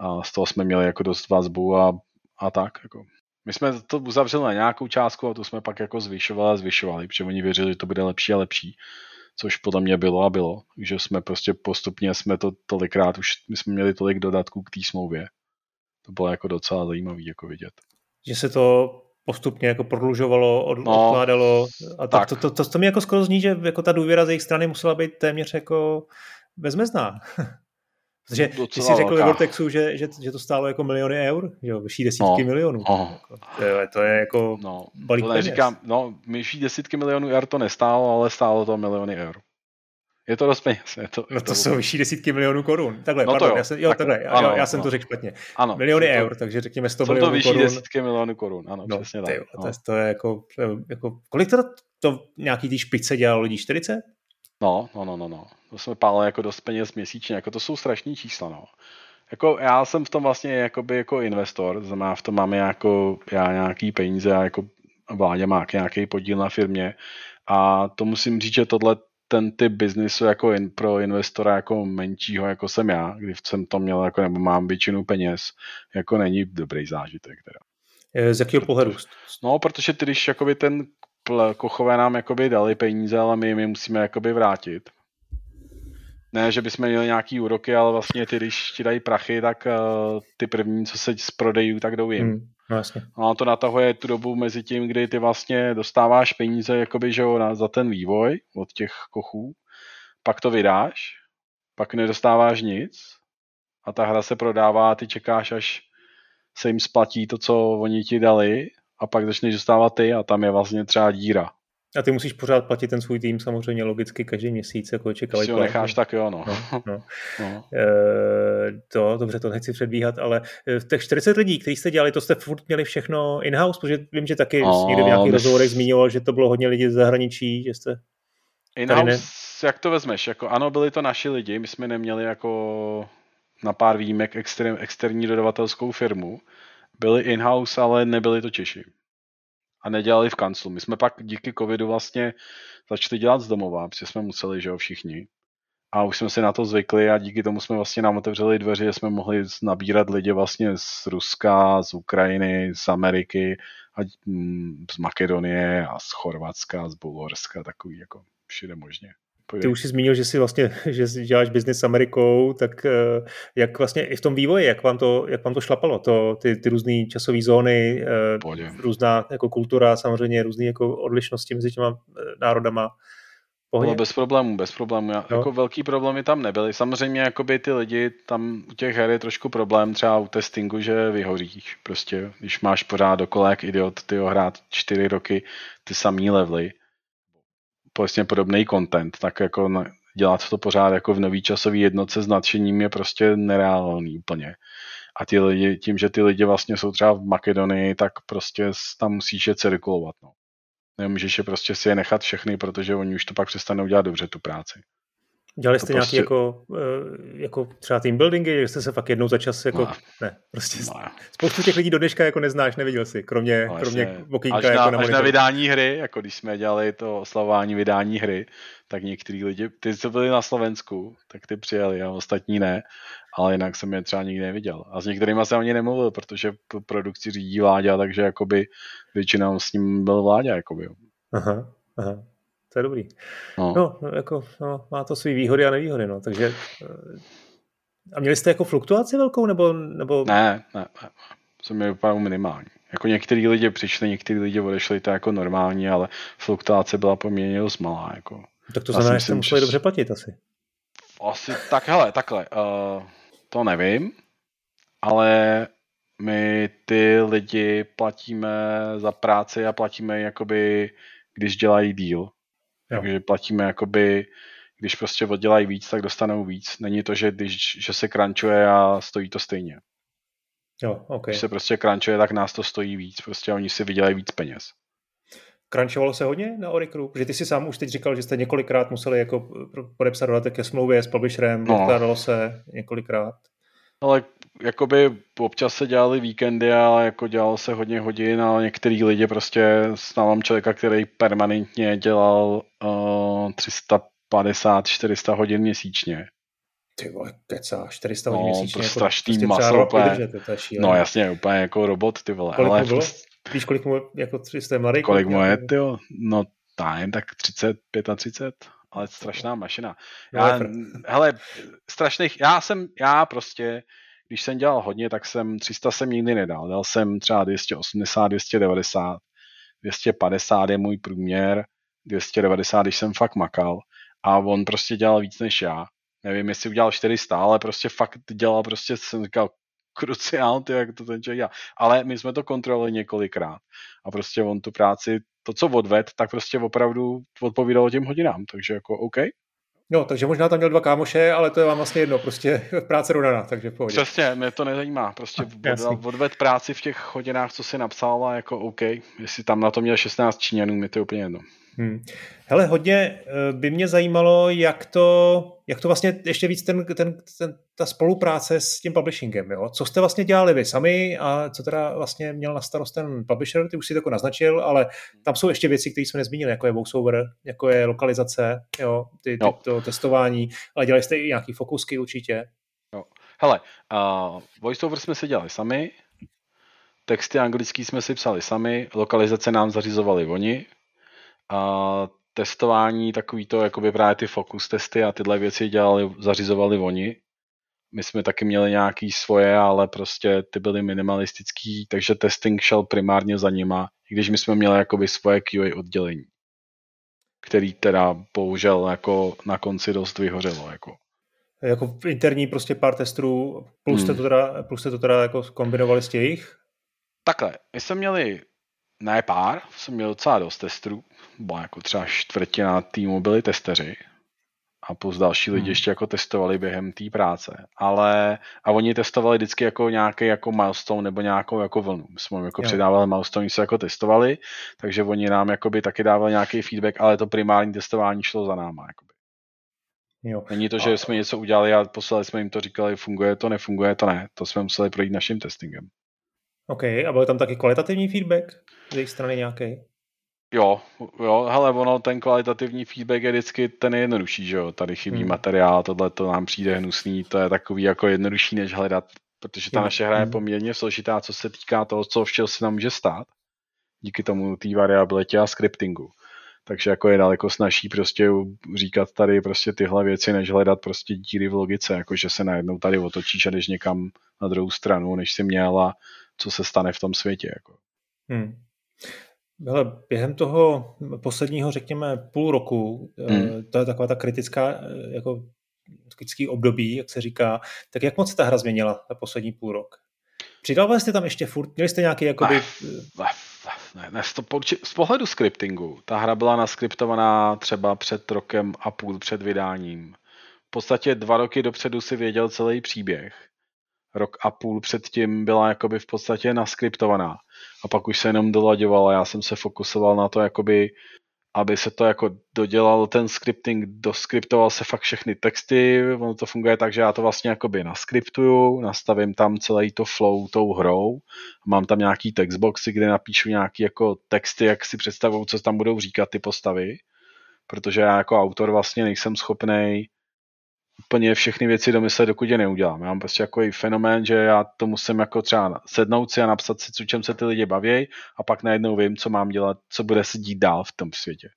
a z toho jsme měli jako dost vazbu a, a tak. Jako. My jsme to uzavřeli na nějakou částku a to jsme pak jako zvyšovali a zvyšovali, protože oni věřili, že to bude lepší a lepší, což podle mě bylo a bylo, že jsme prostě postupně jsme to tolikrát, už my jsme měli tolik dodatků k té smlouvě. To bylo jako docela zajímavé jako vidět. Že se to postupně jako prodlužovalo, od, no, odkládalo a tak. To, to, to, to, mi jako skoro zní, že jako ta důvěra z jejich strany musela být téměř jako bezmezná. Protože ty jsi řekl ve Vortexu, že, že, že to stálo jako miliony eur, že jo, vyšší desítky no, milionů. No. To, je, to je jako no, balík to neříkám, no, vyšší desítky milionů eur to nestálo, ale stálo to miliony eur. Je to dost peněz. Je to, no to, to jsou vyšší desítky milionů korun. Takhle, no pardon, jo. já jsem, jo, tak, takhle, ano, já, já jsem no. to řekl špatně. Ano, Miliony to, eur, takže řekněme 100 milionů korun. Jsou to vyšší desítky milionů korun, ano, no, přesně tak. no. to, to, je jako, jako, kolik to, to nějaký tý špice dělalo lidí? 40? No, no, no, no, no. To jsme pálili jako dost peněz měsíčně, jako to jsou strašní čísla, no. Jako já jsem v tom vlastně jakoby jako investor, znamená v tom máme jako já nějaký peníze a jako vládě má nějaký podíl na firmě a to musím říct, že tohle ten typ biznisu jako in, pro investora jako menšího, jako jsem já, kdy jsem to měl jako, nebo mám většinu peněz, jako není dobrý zážitek. Teda. Z jakého pohledu? No, protože ty, když jakoby ten Kochové nám jakoby dali peníze, ale my my musíme jakoby vrátit. Ne, že bychom měli nějaký úroky, ale vlastně ty, když ti dají prachy, tak uh, ty první, co se z prodejů, tak jdou jim. Hmm, no, jasně. No a to natahuje tu dobu mezi tím, kdy ty vlastně dostáváš peníze jakoby, že jo, na, za ten vývoj od těch kochů, pak to vydáš, pak nedostáváš nic a ta hra se prodává a ty čekáš, až se jim splatí to, co oni ti dali a pak začneš dostávat ty a tam je vlastně třeba díra. A ty musíš pořád platit ten svůj tým samozřejmě logicky každý měsíc, jako čekat. Když ho necháš, tak jo, no. no, no. no. E, to, dobře, to nechci předbíhat, ale eh, v těch 40 lidí, kteří jste dělali, to jste furt měli všechno in-house, protože vím, že taky no, někde v nějakých my... rozhovorech zmiňoval, že to bylo hodně lidí z zahraničí, že jste... In-house, jak to vezmeš? Jako, ano, byli to naši lidi, my jsme neměli jako na pár výjimek exter, externí dodavatelskou firmu. Byli in-house, ale nebyli to Češi. A nedělali v kanclu. My jsme pak díky covidu vlastně začali dělat z domova, protože jsme museli, že jo, všichni. A už jsme si na to zvykli a díky tomu jsme vlastně nám otevřeli dveře, že jsme mohli nabírat lidi vlastně z Ruska, z Ukrajiny, z Ameriky, a mm, z Makedonie a z Chorvatska, z Bulharska, takový jako všude možně. Ty už jsi zmínil, že si vlastně, že děláš biznis s Amerikou, tak eh, jak vlastně i v tom vývoji, jak vám to, jak vám to šlapalo, to, ty, ty různé časové zóny, eh, Pohodě. různá jako kultura, samozřejmě různé jako odlišnosti mezi těma eh, národama. Pohodě. Bylo bez problémů, bez problémů. Já, no. Jako velký problémy tam nebyly. Samozřejmě jakoby ty lidi, tam u těch her je trošku problém třeba u testingu, že vyhoříš. Prostě, když máš pořád dokola jak idiot, ty hrát čtyři roky ty samý levely, vlastně podobný content, tak jako dělat to pořád jako v nový časový jednotce s nadšením je prostě nereálný úplně. A ty lidi, tím, že ty lidi vlastně jsou třeba v Makedonii, tak prostě tam musíš je cirkulovat. No. Nemůžeš je prostě si je nechat všechny, protože oni už to pak přestanou dělat dobře, tu práci. Dělali jste to nějaký prostě... jako, eh, jako třeba team buildingy, že jste se fakt jednou za čas jako, no. ne, prostě no. spoustu těch lidí do dneška jako neznáš, neviděl jsi, kromě, no, kromě okýnka až, jako na, na až na vydání hry, jako když jsme dělali to oslavování vydání hry, tak některý lidi, ty co byli na Slovensku, tak ty přijeli a ostatní ne, ale jinak jsem je třeba nikdy neviděl. A s některými jsem ani nemluvil, protože produkci řídí Vláďa, takže jakoby většinou s ním byl Vláďa, jakoby. Aha, aha to je dobrý. No, no, jako, no, má to své výhody a nevýhody, no, takže eh, a měli jste jako fluktuaci velkou, nebo... nebo... Ne, ne, ne, jsem měl opravdu minimální. Jako některý lidi přišli, některý lidi odešli, to jako normální, ale fluktuace byla poměrně dost malá. Jako. Tak to znamená, že jste museli že... dobře platit asi. Asi, tak hele, takhle, uh, to nevím, ale my ty lidi platíme za práci a platíme jakoby, když dělají díl. Jo. Takže platíme jakoby, když prostě oddělají víc, tak dostanou víc. Není to, že, když, že se crunchuje a stojí to stejně. Jo, okay. Když se prostě crunchuje, tak nás to stojí víc. Prostě oni si vydělají víc peněz. Crunchovalo se hodně na Oricru? Protože ty si sám už teď říkal, že jste několikrát museli jako podepsat dodatek ke smlouvě s publisherem, no. se několikrát. Ale jakoby občas se dělali víkendy, ale jako dělalo se hodně hodin, ale některý lidi prostě znám člověka, který permanentně dělal uh, 350-400 hodin měsíčně. Ty vole, kecá, 400 hodin no, měsíčně. To jako strašný prostě maso, úplně, vydržet, to je no jasně, úplně jako robot, ty vole. Kolik ale mu bylo? Prostě, Víš, kolik mu jako 300 mladý? Kolik mu je, ty No, jen tak 30, 35 ale strašná mašina. Já, hele, strašných, já jsem, já prostě, když jsem dělal hodně, tak jsem 300 jsem nikdy nedal. Dal jsem třeba 280, 290, 250 je můj průměr, 290, když jsem fakt makal. A on prostě dělal víc než já. Nevím, jestli udělal 400, ale prostě fakt dělal, prostě jsem říkal, kruciál, ty, jak to ten člověk dělá. Ale my jsme to kontrolovali několikrát. A prostě on tu práci, to, co odved, tak prostě opravdu odpovídalo těm hodinám. Takže jako OK, No, takže možná tam měl dva kámoše, ale to je vám vlastně jedno, prostě práce rovnaná, takže v pohodě. Přesně, mě to nezajímá, prostě od, odved práci v těch hodinách, co si napsal a jako OK, jestli tam na to měl 16 Číňanů, mi to je úplně jedno. Hmm. Hele, hodně eh, by mě zajímalo, jak to, jak to vlastně ještě víc ten, ten, ten, ta spolupráce s tím publishingem. Jo? Co jste vlastně dělali vy sami a co teda vlastně měl na starost ten publisher, ty už si to jako naznačil, ale tam jsou ještě věci, které jsme nezmínili, jako je voiceover, jako je lokalizace, jo? Ty, ty, to testování, ale dělali jste i nějaký fokusky určitě. Jo. Hele, uh, voiceover jsme si dělali sami, texty anglický jsme si psali sami, lokalizace nám zařizovali oni, a testování, takový to, jakoby právě ty focus testy a tyhle věci dělali, zařizovali oni. My jsme taky měli nějaký svoje, ale prostě ty byly minimalistický, takže testing šel primárně za nima, i když my jsme měli jakoby svoje QA oddělení, který teda bohužel jako na konci dost vyhořelo. Jako. Jako interní prostě pár testů, plus hmm. jste to teda, plus jste to teda jako kombinovali s těch? Takhle, my jsme měli ne pár, jsem měl docela dost testů, byla jako třeba čtvrtina týmu byli testeři a plus další lidi hmm. ještě jako testovali během té práce, ale a oni testovali vždycky jako nějaký jako milestone nebo nějakou jako vlnu. My jsme jako jo. přidávali milestone, se jako testovali, takže oni nám jakoby taky dávali nějaký feedback, ale to primární testování šlo za náma. Jakoby. Jo. Není to, že a... jsme něco udělali a poslali jsme jim to, říkali, funguje to, nefunguje to, ne. To jsme museli projít naším testingem. OK, a byl tam taky kvalitativní feedback z jejich strany nějaký? Jo, jo, hele, ono, ten kvalitativní feedback je vždycky ten jednodušší, že jo, tady chybí hmm. materiál, tohle to nám přijde hnusný, to je takový jako jednodušší, než hledat, protože ta hmm. naše hra je hmm. poměrně složitá, co se týká toho, co všeho se nám může stát, díky tomu té variabilitě a scriptingu. Takže jako je daleko snažší prostě říkat tady prostě tyhle věci, než hledat prostě díry v logice, jako že se najednou tady otočíš a jdeš někam na druhou stranu, než si měla, co se stane v tom světě. Jako. Hmm. Hele, během toho posledního, řekněme, půl roku, eh, hmm. to je taková ta kritická, eh, jako kritický období, jak se říká, tak jak moc se ta hra změnila za poslední půl rok? Přidávali jste tam ještě furt, měli jste nějaký jakoby... Ne, ne, to, z pohledu scriptingu, ta hra byla naskriptovaná třeba před rokem a půl před vydáním. V podstatě dva roky dopředu si věděl celý příběh. Rok a půl předtím byla jakoby v podstatě naskriptovaná. A pak už se jenom dolaďovala. Já jsem se fokusoval na to, jakoby aby se to jako dodělal ten scripting, doskriptoval se fakt všechny texty, ono to funguje tak, že já to vlastně jakoby naskriptuju, nastavím tam celý to flow tou hrou, mám tam nějaký textboxy, kde napíšu nějaký jako texty, jak si představuju, co tam budou říkat ty postavy, protože já jako autor vlastně nejsem schopný úplně všechny věci domyslet, dokud je neudělám. Já mám prostě jako i fenomén, že já to musím jako třeba sednout si a napsat si, o čem se ty lidi baví a pak najednou vím, co mám dělat, co bude se dít dál v tom světě.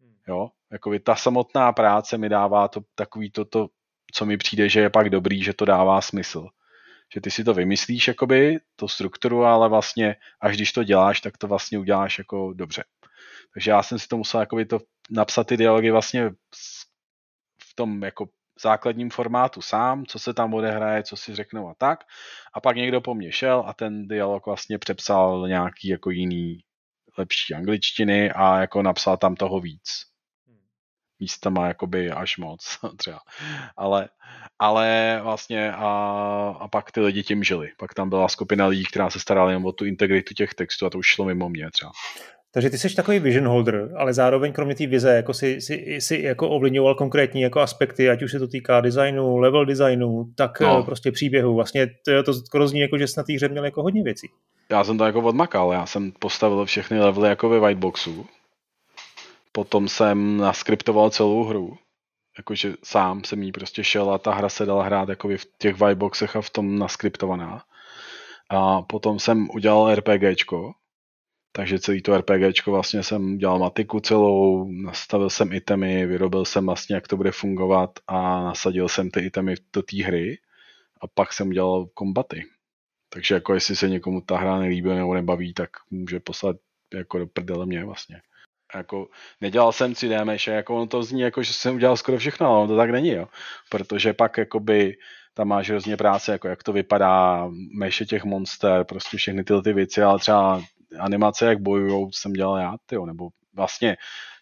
Hmm. Jo, by ta samotná práce mi dává to takový to, to, co mi přijde, že je pak dobrý, že to dává smysl. Že ty si to vymyslíš, jakoby, tu strukturu, ale vlastně, až když to děláš, tak to vlastně uděláš jako dobře. Takže já jsem si to musel jakoby to napsat ty dialogy vlastně v tom jako základním formátu sám, co se tam odehraje, co si řeknou a tak. A pak někdo po mně šel a ten dialog vlastně přepsal nějaký jako jiný lepší angličtiny a jako napsal tam toho víc. má jakoby až moc třeba. Ale, ale vlastně a, a pak ty lidi tím žili. Pak tam byla skupina lidí, která se starala jen o tu integritu těch textů a to už šlo mimo mě třeba. Takže ty jsi takový vision holder, ale zároveň kromě té vize jako si, si, si jako ovlivňoval konkrétní jako aspekty, ať už se to týká designu, level designu, tak no. Eh, prostě příběhu. Vlastně to, to skoro zní jako, že jsi na té hře měl jako hodně věcí. Já jsem to jako odmakal, já jsem postavil všechny levely jako ve whiteboxu. Potom jsem naskriptoval celou hru. Jakože sám jsem jí prostě šel a ta hra se dala hrát jako v těch whiteboxech a v tom naskriptovaná. A potom jsem udělal RPGčko, takže celý to RPGčko vlastně jsem dělal matiku celou, nastavil jsem itemy, vyrobil jsem vlastně, jak to bude fungovat a nasadil jsem ty itemy do té hry a pak jsem dělal kombaty. Takže jako jestli se někomu ta hra nelíbí nebo nebaví, tak může poslat jako do prdele mě vlastně. Jako, nedělal jsem 3D meše, jako ono to zní jako, že jsem udělal skoro všechno, ale ono to tak není, jo. Protože pak jakoby tam máš hrozně práce, jako jak to vypadá, meše těch monster, prostě všechny tyhle ty věci, ale třeba animace, jak bojujou, jsem dělal já, tyjo, nebo vlastně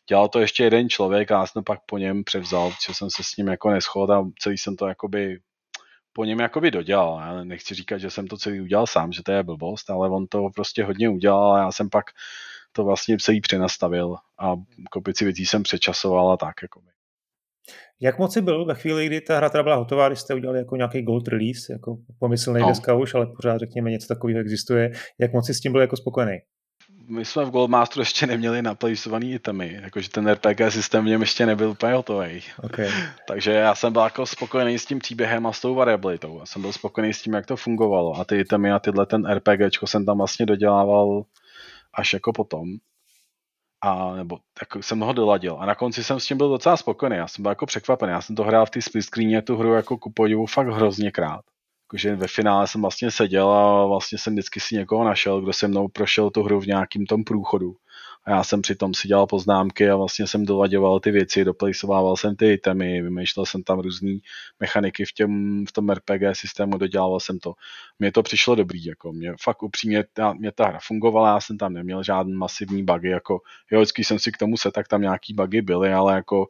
dělal to ještě jeden člověk a já jsem pak po něm převzal, že jsem se s ním jako neschod a celý jsem to jakoby po něm jakoby dodělal. Já nechci říkat, že jsem to celý udělal sám, že to je blbost, ale on to prostě hodně udělal a já jsem pak to vlastně celý přenastavil a kopici věcí jsem přečasoval a tak. Jakoby. Jak moc byl ve chvíli, kdy ta hra teda byla hotová, když jste udělali jako nějaký gold release, jako pomyslný no. dneska už, ale pořád řekněme něco takového existuje, jak moc s tím byl jako spokojený? My jsme v Goldmasteru ještě neměli naplejsovaný itemy, jakože ten RPG systém v něm ještě nebyl úplně hotový. Okay. Takže já jsem byl jako spokojený s tím příběhem a s tou variabilitou. Já jsem byl spokojený s tím, jak to fungovalo a ty itemy a tyhle ten RPGčko jsem tam vlastně dodělával až jako potom a nebo tak jsem ho doladil. A na konci jsem s tím byl docela spokojený. Já jsem byl jako překvapený. Já jsem to hrál v té split screeně tu hru jako ku podivu fakt hrozně krát. Jakože ve finále jsem vlastně seděl a vlastně jsem vždycky si někoho našel, kdo se mnou prošel tu hru v nějakým tom průchodu a já jsem přitom si dělal poznámky a vlastně jsem dolaďoval ty věci, doplejsovával jsem ty itemy, vymýšlel jsem tam různé mechaniky v, těm, v tom RPG systému, dodělával jsem to. Mně to přišlo dobrý, jako mě fakt upřímně, ta, mě ta hra fungovala, já jsem tam neměl žádný masivní bugy, jako jo, vždycky jsem si k tomu se, tak tam nějaký bugy byly, ale jako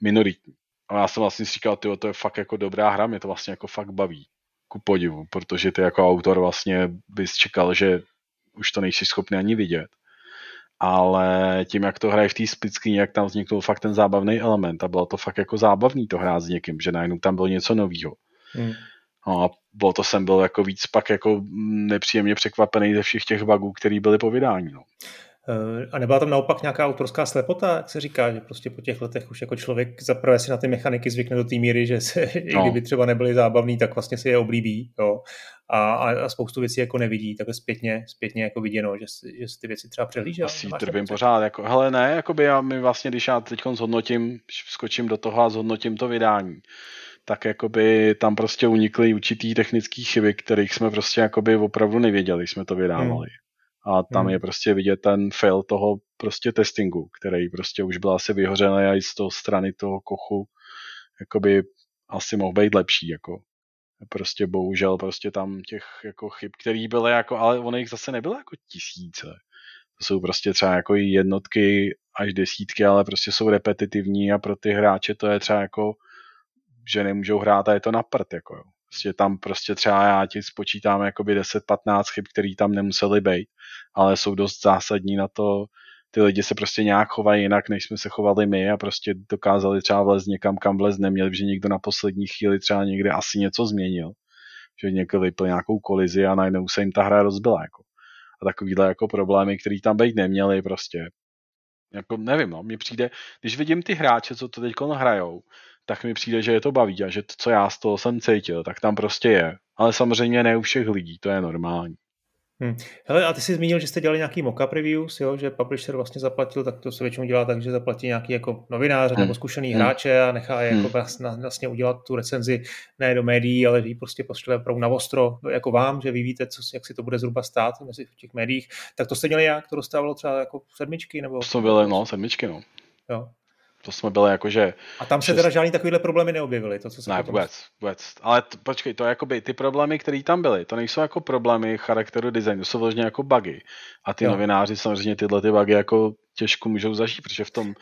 minoritní. A já jsem vlastně si říkal, tyjo, to je fakt jako dobrá hra, mě to vlastně jako fakt baví ku podivu, protože ty jako autor vlastně bys čekal, že už to nejsi schopný ani vidět ale tím, jak to hraje v té split screen, jak tam vznikl fakt ten zábavný element a bylo to fakt jako zábavný to hrát s někým, že najednou tam bylo něco nového. Hmm. No a bylo to jsem byl jako víc pak jako nepříjemně překvapený ze všech těch bugů, které byly po vydání. No. Eh, a nebyla tam naopak nějaká autorská slepota, jak se říká, že prostě po těch letech už jako člověk zaprvé si na ty mechaniky zvykne do té míry, že se, no. i kdyby třeba nebyly zábavný, tak vlastně si je oblíbí. Jo. A, a, spoustu věcí jako nevidí, takhle zpětně, zpětně jako viděno, že, že si ty věci třeba přehlížel. Asi trvím pořád, jako, hele ne, jakoby já mi vlastně, když já teď zhodnotím, skočím do toho a zhodnotím to vydání, tak jakoby tam prostě unikly určitý technické chyby, kterých jsme prostě jakoby opravdu nevěděli, jsme to vydávali. Hmm a tam hmm. je prostě vidět ten fail toho prostě testingu, který prostě už byl asi vyhořený a i z toho strany toho kochu jakoby asi mohl být lepší, jako prostě bohužel prostě tam těch jako chyb, který byly jako, ale ono jich zase nebylo jako tisíce. To jsou prostě třeba jako jednotky až desítky, ale prostě jsou repetitivní a pro ty hráče to je třeba jako, že nemůžou hrát a je to na prd, jako jo. Prostě tam prostě třeba já ti spočítám jakoby 10-15 chyb, které tam nemusely být, ale jsou dost zásadní na to, ty lidi se prostě nějak chovají jinak, než jsme se chovali my a prostě dokázali třeba vlez někam, kam vlez neměli, že někdo na poslední chvíli třeba někde asi něco změnil, že někdo vypl nějakou kolizi a najednou se jim ta hra rozbila. Jako. A takovýhle jako problémy, které tam být neměly prostě. Jako nevím, no, mně přijde, když vidím ty hráče, co to teď hrajou, tak mi přijde, že je to baví a že to, co já z toho jsem cítil, tak tam prostě je. Ale samozřejmě ne u všech lidí, to je normální. Hmm. Hele, a ty jsi zmínil, že jste dělali nějaký mock-up reviews, jo? že publisher vlastně zaplatil, tak to se většinou dělá tak, že zaplatí nějaký jako novinář hmm. nebo zkušený hmm. hráče a nechá je jako hmm. vlastně udělat tu recenzi ne do médií, ale že ji prostě pošle opravdu na ostro, jako vám, že vy víte, co, jak si to bude zhruba stát mezi v těch médiích. Tak to jste měli jak? To dostávalo třeba jako sedmičky? Nebo... To byly, no, sedmičky, no. Jo. To jsme byli jakože... A tam se šest... teda žádný takovýhle problémy neobjevily? To, co se ne, vůbec, vůbec. Ale t- počkej, to jakoby ty problémy, které tam byly, to nejsou jako problémy charakteru designu, to jsou vlastně jako bugy. A ty jo. novináři samozřejmě tyhle ty bugy jako těžko můžou zažít, protože v tom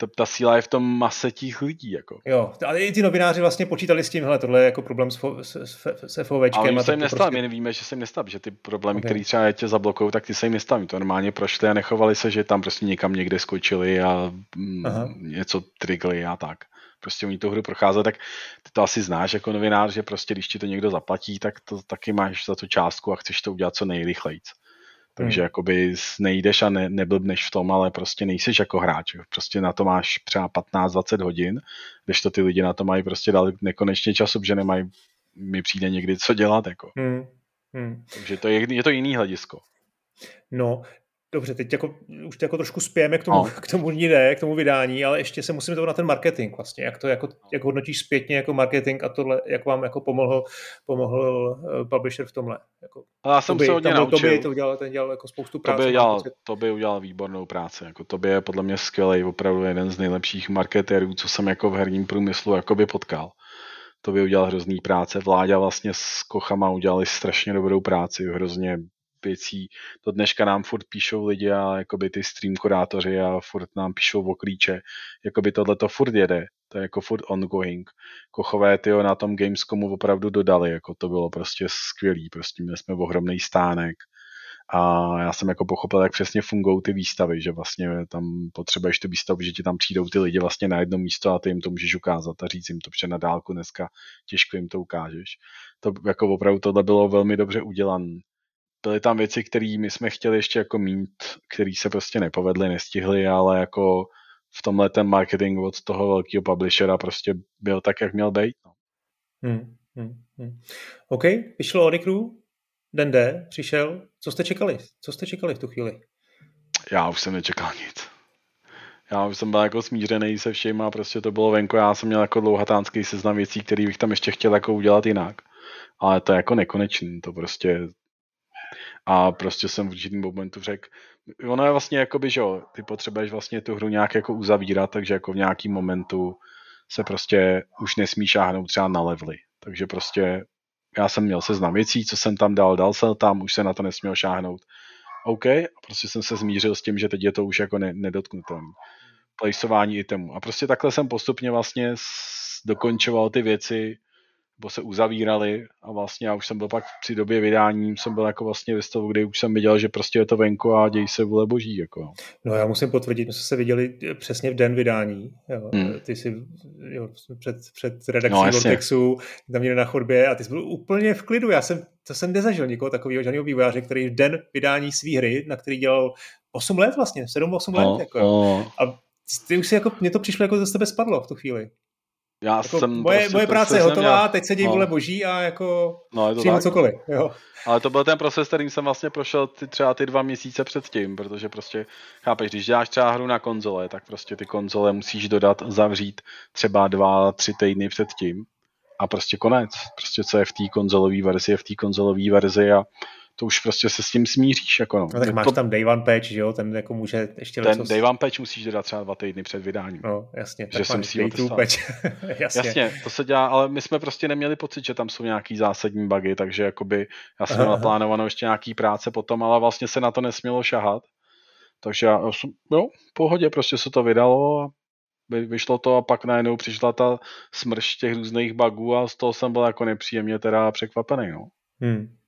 ta, ta síla je v tom mase těch lidí. Jako. Jo, ale i ty novináři vlastně počítali s tím, hele, tohle je jako problém s, fo, s, s, s FOVčkem. Ale se jim nestaví, prostě... my nevíme, že se jim nestaví, že ty problémy, okay. které třeba tě zablokují, tak ty se jim nestaví. To normálně prošly a nechovali se, že tam prostě někam někde skočili a mm, něco trigli a tak. Prostě oni tu hru procházeli, tak ty to asi znáš jako novinář, že prostě když ti to někdo zaplatí, tak to taky máš za tu částku a chceš to udělat co nejrychleji. Takže hmm. jakoby nejdeš a ne, neblbneš v tom, ale prostě nejseš jako hráč. Prostě na to máš třeba 15-20 hodin, když to ty lidi na to mají prostě dal nekonečně času, že nemají mi přijde někdy co dělat. Jako. Hmm. Hmm. Takže to je, je to jiný hledisko. No, Dobře, teď jako, už to jako trošku spějeme k tomu, no. k tomu jde, k tomu vydání, ale ještě se musíme to na ten marketing vlastně. Jak to jako, jak hodnotíš zpětně jako marketing a tohle, jak vám jako pomohl, pomohl uh, publisher v tomhle? Jako, já jsem se hodně naučil. Tobě to udělal, ten dělal jako spoustu práce. Tobě dělal, tobě udělal výbornou práci. Jako tobě je podle mě skvělý, opravdu jeden z nejlepších marketérů, co jsem jako v herním průmyslu jakoby potkal. To by udělal hrozný práce. Vláďa vlastně s Kochama udělali strašně dobrou práci, hrozně věcí. To dneška nám furt píšou lidi a jakoby ty stream kurátoři a furt nám píšou o klíče. Jakoby tohle to furt jede. To je jako furt ongoing. Kochové ty na tom Gamescomu opravdu dodali, jako to bylo prostě skvělý. Prostě měli jsme ohromný stánek. A já jsem jako pochopil, jak přesně fungují ty výstavy, že vlastně tam potřebuješ tu výstavu, že ti tam přijdou ty lidi vlastně na jedno místo a ty jim to můžeš ukázat a říct jim to, protože na dálku dneska těžko jim to ukážeš. To jako opravdu tohle bylo velmi dobře udělané byly tam věci, které my jsme chtěli ještě jako mít, které se prostě nepovedly, nestihly, ale jako v tomhle ten marketing od toho velkého publishera prostě byl tak, jak měl být. No. Hmm, hmm, hmm. OK, vyšlo Orikru, den D, přišel. Co jste čekali? Co jste čekali v tu chvíli? Já už jsem nečekal nic. Já už jsem byl jako smířený se vším a prostě to bylo venku. Já jsem měl jako dlouhatánský seznam věcí, které bych tam ještě chtěl jako udělat jinak. Ale to je jako nekonečný. To prostě a prostě jsem v určitým momentu řekl, ono je vlastně jakoby, že jo, ty potřebuješ vlastně tu hru nějak jako uzavírat, takže jako v nějakým momentu se prostě už nesmí šáhnout třeba na levely. Takže prostě já jsem měl seznam věcí, co jsem tam dal, dal jsem tam, už se na to nesměl šáhnout. OK, a prostě jsem se zmířil s tím, že teď je to už jako ne, nedotknutelné. Placeování itemů. A prostě takhle jsem postupně vlastně dokončoval ty věci, nebo se uzavírali a vlastně já už jsem byl pak při době vydání, jsem byl jako vlastně ve stavu, kdy už jsem viděl, že prostě je to venku a děj se vůle boží. Jako. No já musím potvrdit, my jsme se viděli přesně v den vydání. Jo. Hmm. Ty jsi jo, před, před redakcí no, Vortexu tam měli na chodbě a ty jsi byl úplně v klidu. Já jsem, to jsem nezažil nikoho takového žádného vývojáře, který v den vydání své hry, na který dělal 8 let vlastně, 7-8 let. No, jako, no. A ty už si jako, mně to přišlo jako ze tebe spadlo v tu chvíli. Já jako jsem moje, prostě moje práce je hotová, neměl... teď se dějí no. vůle boží a jako no, je to tak. cokoliv. Jo. Ale to byl ten proces, kterým jsem vlastně prošel ty, třeba ty dva měsíce předtím, protože prostě, chápeš, když děláš třeba hru na konzole, tak prostě ty konzole musíš dodat, zavřít třeba dva, tři týdny předtím a prostě konec. Prostě co je v té konzolové verzi, je v té konzolové verzi a to už prostě se s tím smíříš. Jako no. no tak máš to, tam Day One Patch, jo, ten jako může ještě Ten lecos... Day One Patch musíš dodat třeba dva týdny před vydáním. No, jasně, že tak jsem si Day Patch. jasně. jasně. to se dělá, ale my jsme prostě neměli pocit, že tam jsou nějaký zásadní bugy, takže jakoby já jsem Aha. naplánovanou ještě nějaký práce potom, ale vlastně se na to nesmělo šahat. Takže já, jo, v pohodě, prostě se to vydalo a vyšlo to a pak najednou přišla ta smrš těch různých bugů a z toho jsem byl jako nepříjemně teda překvapený, no. Hmm.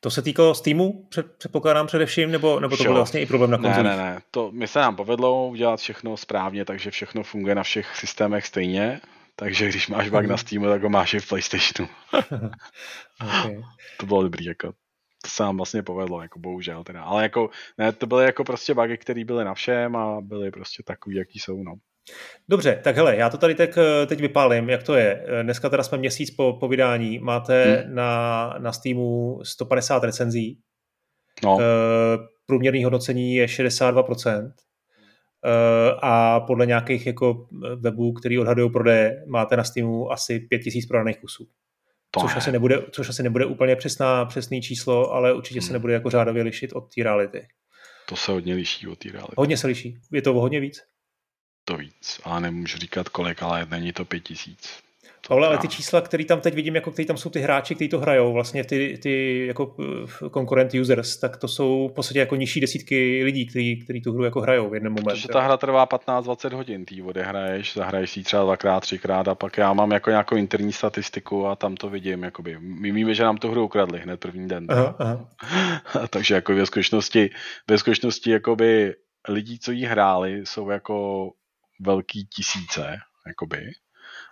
To se týkalo Steamu, předpokládám především, nebo, nebo to byl vlastně i problém na konzolích? Ne, ne, ne. To, my se nám povedlo udělat všechno správně, takže všechno funguje na všech systémech stejně. Takže když máš bug na Steamu, tak ho máš i v PlayStationu. okay. To bylo dobrý, jako. To se nám vlastně povedlo, jako bohužel teda. Ale jako, ne, to byly jako prostě bugy, které byly na všem a byly prostě takový, jaký jsou, no. Dobře, tak hele, já to tady teď, teď vypálím, jak to je. Dneska teda jsme měsíc po, po vydání, máte hmm. na, na Steamu 150 recenzí, no. E, průměrný hodnocení je 62%, e, eh, a podle nějakých jako webů, který odhadují prodeje, máte na Steamu asi 5000 prodaných kusů. To což, asi nebude, což asi nebude úplně přesná, přesný číslo, ale určitě hmm. se nebude jako řádově lišit od té reality. To se hodně liší od té reality. Hodně se liší. Je to o hodně víc? To víc, ale nemůžu říkat kolik, ale není to pět tisíc. Pavle, ale ty čísla, které tam teď vidím, jako který tam jsou ty hráči, kteří to hrajou, vlastně ty, ty jako konkurent eh, users, tak to jsou v podstatě jako nižší desítky lidí, kteří, kteří tu hru jako hrajou v jednom momentu. Protože ta hra trvá 15-20 hodin, ty odehraješ, zahraješ si třeba dvakrát, třikrát a pak já mám jako nějakou interní statistiku a tam to vidím, jakoby. My víme, že nám tu hru ukradli hned první den. Aha, aha. Takže jako ve skutečnosti, ve skutečnosti jakoby lidí, co jí hráli, jsou jako velký tisíce, jakoby,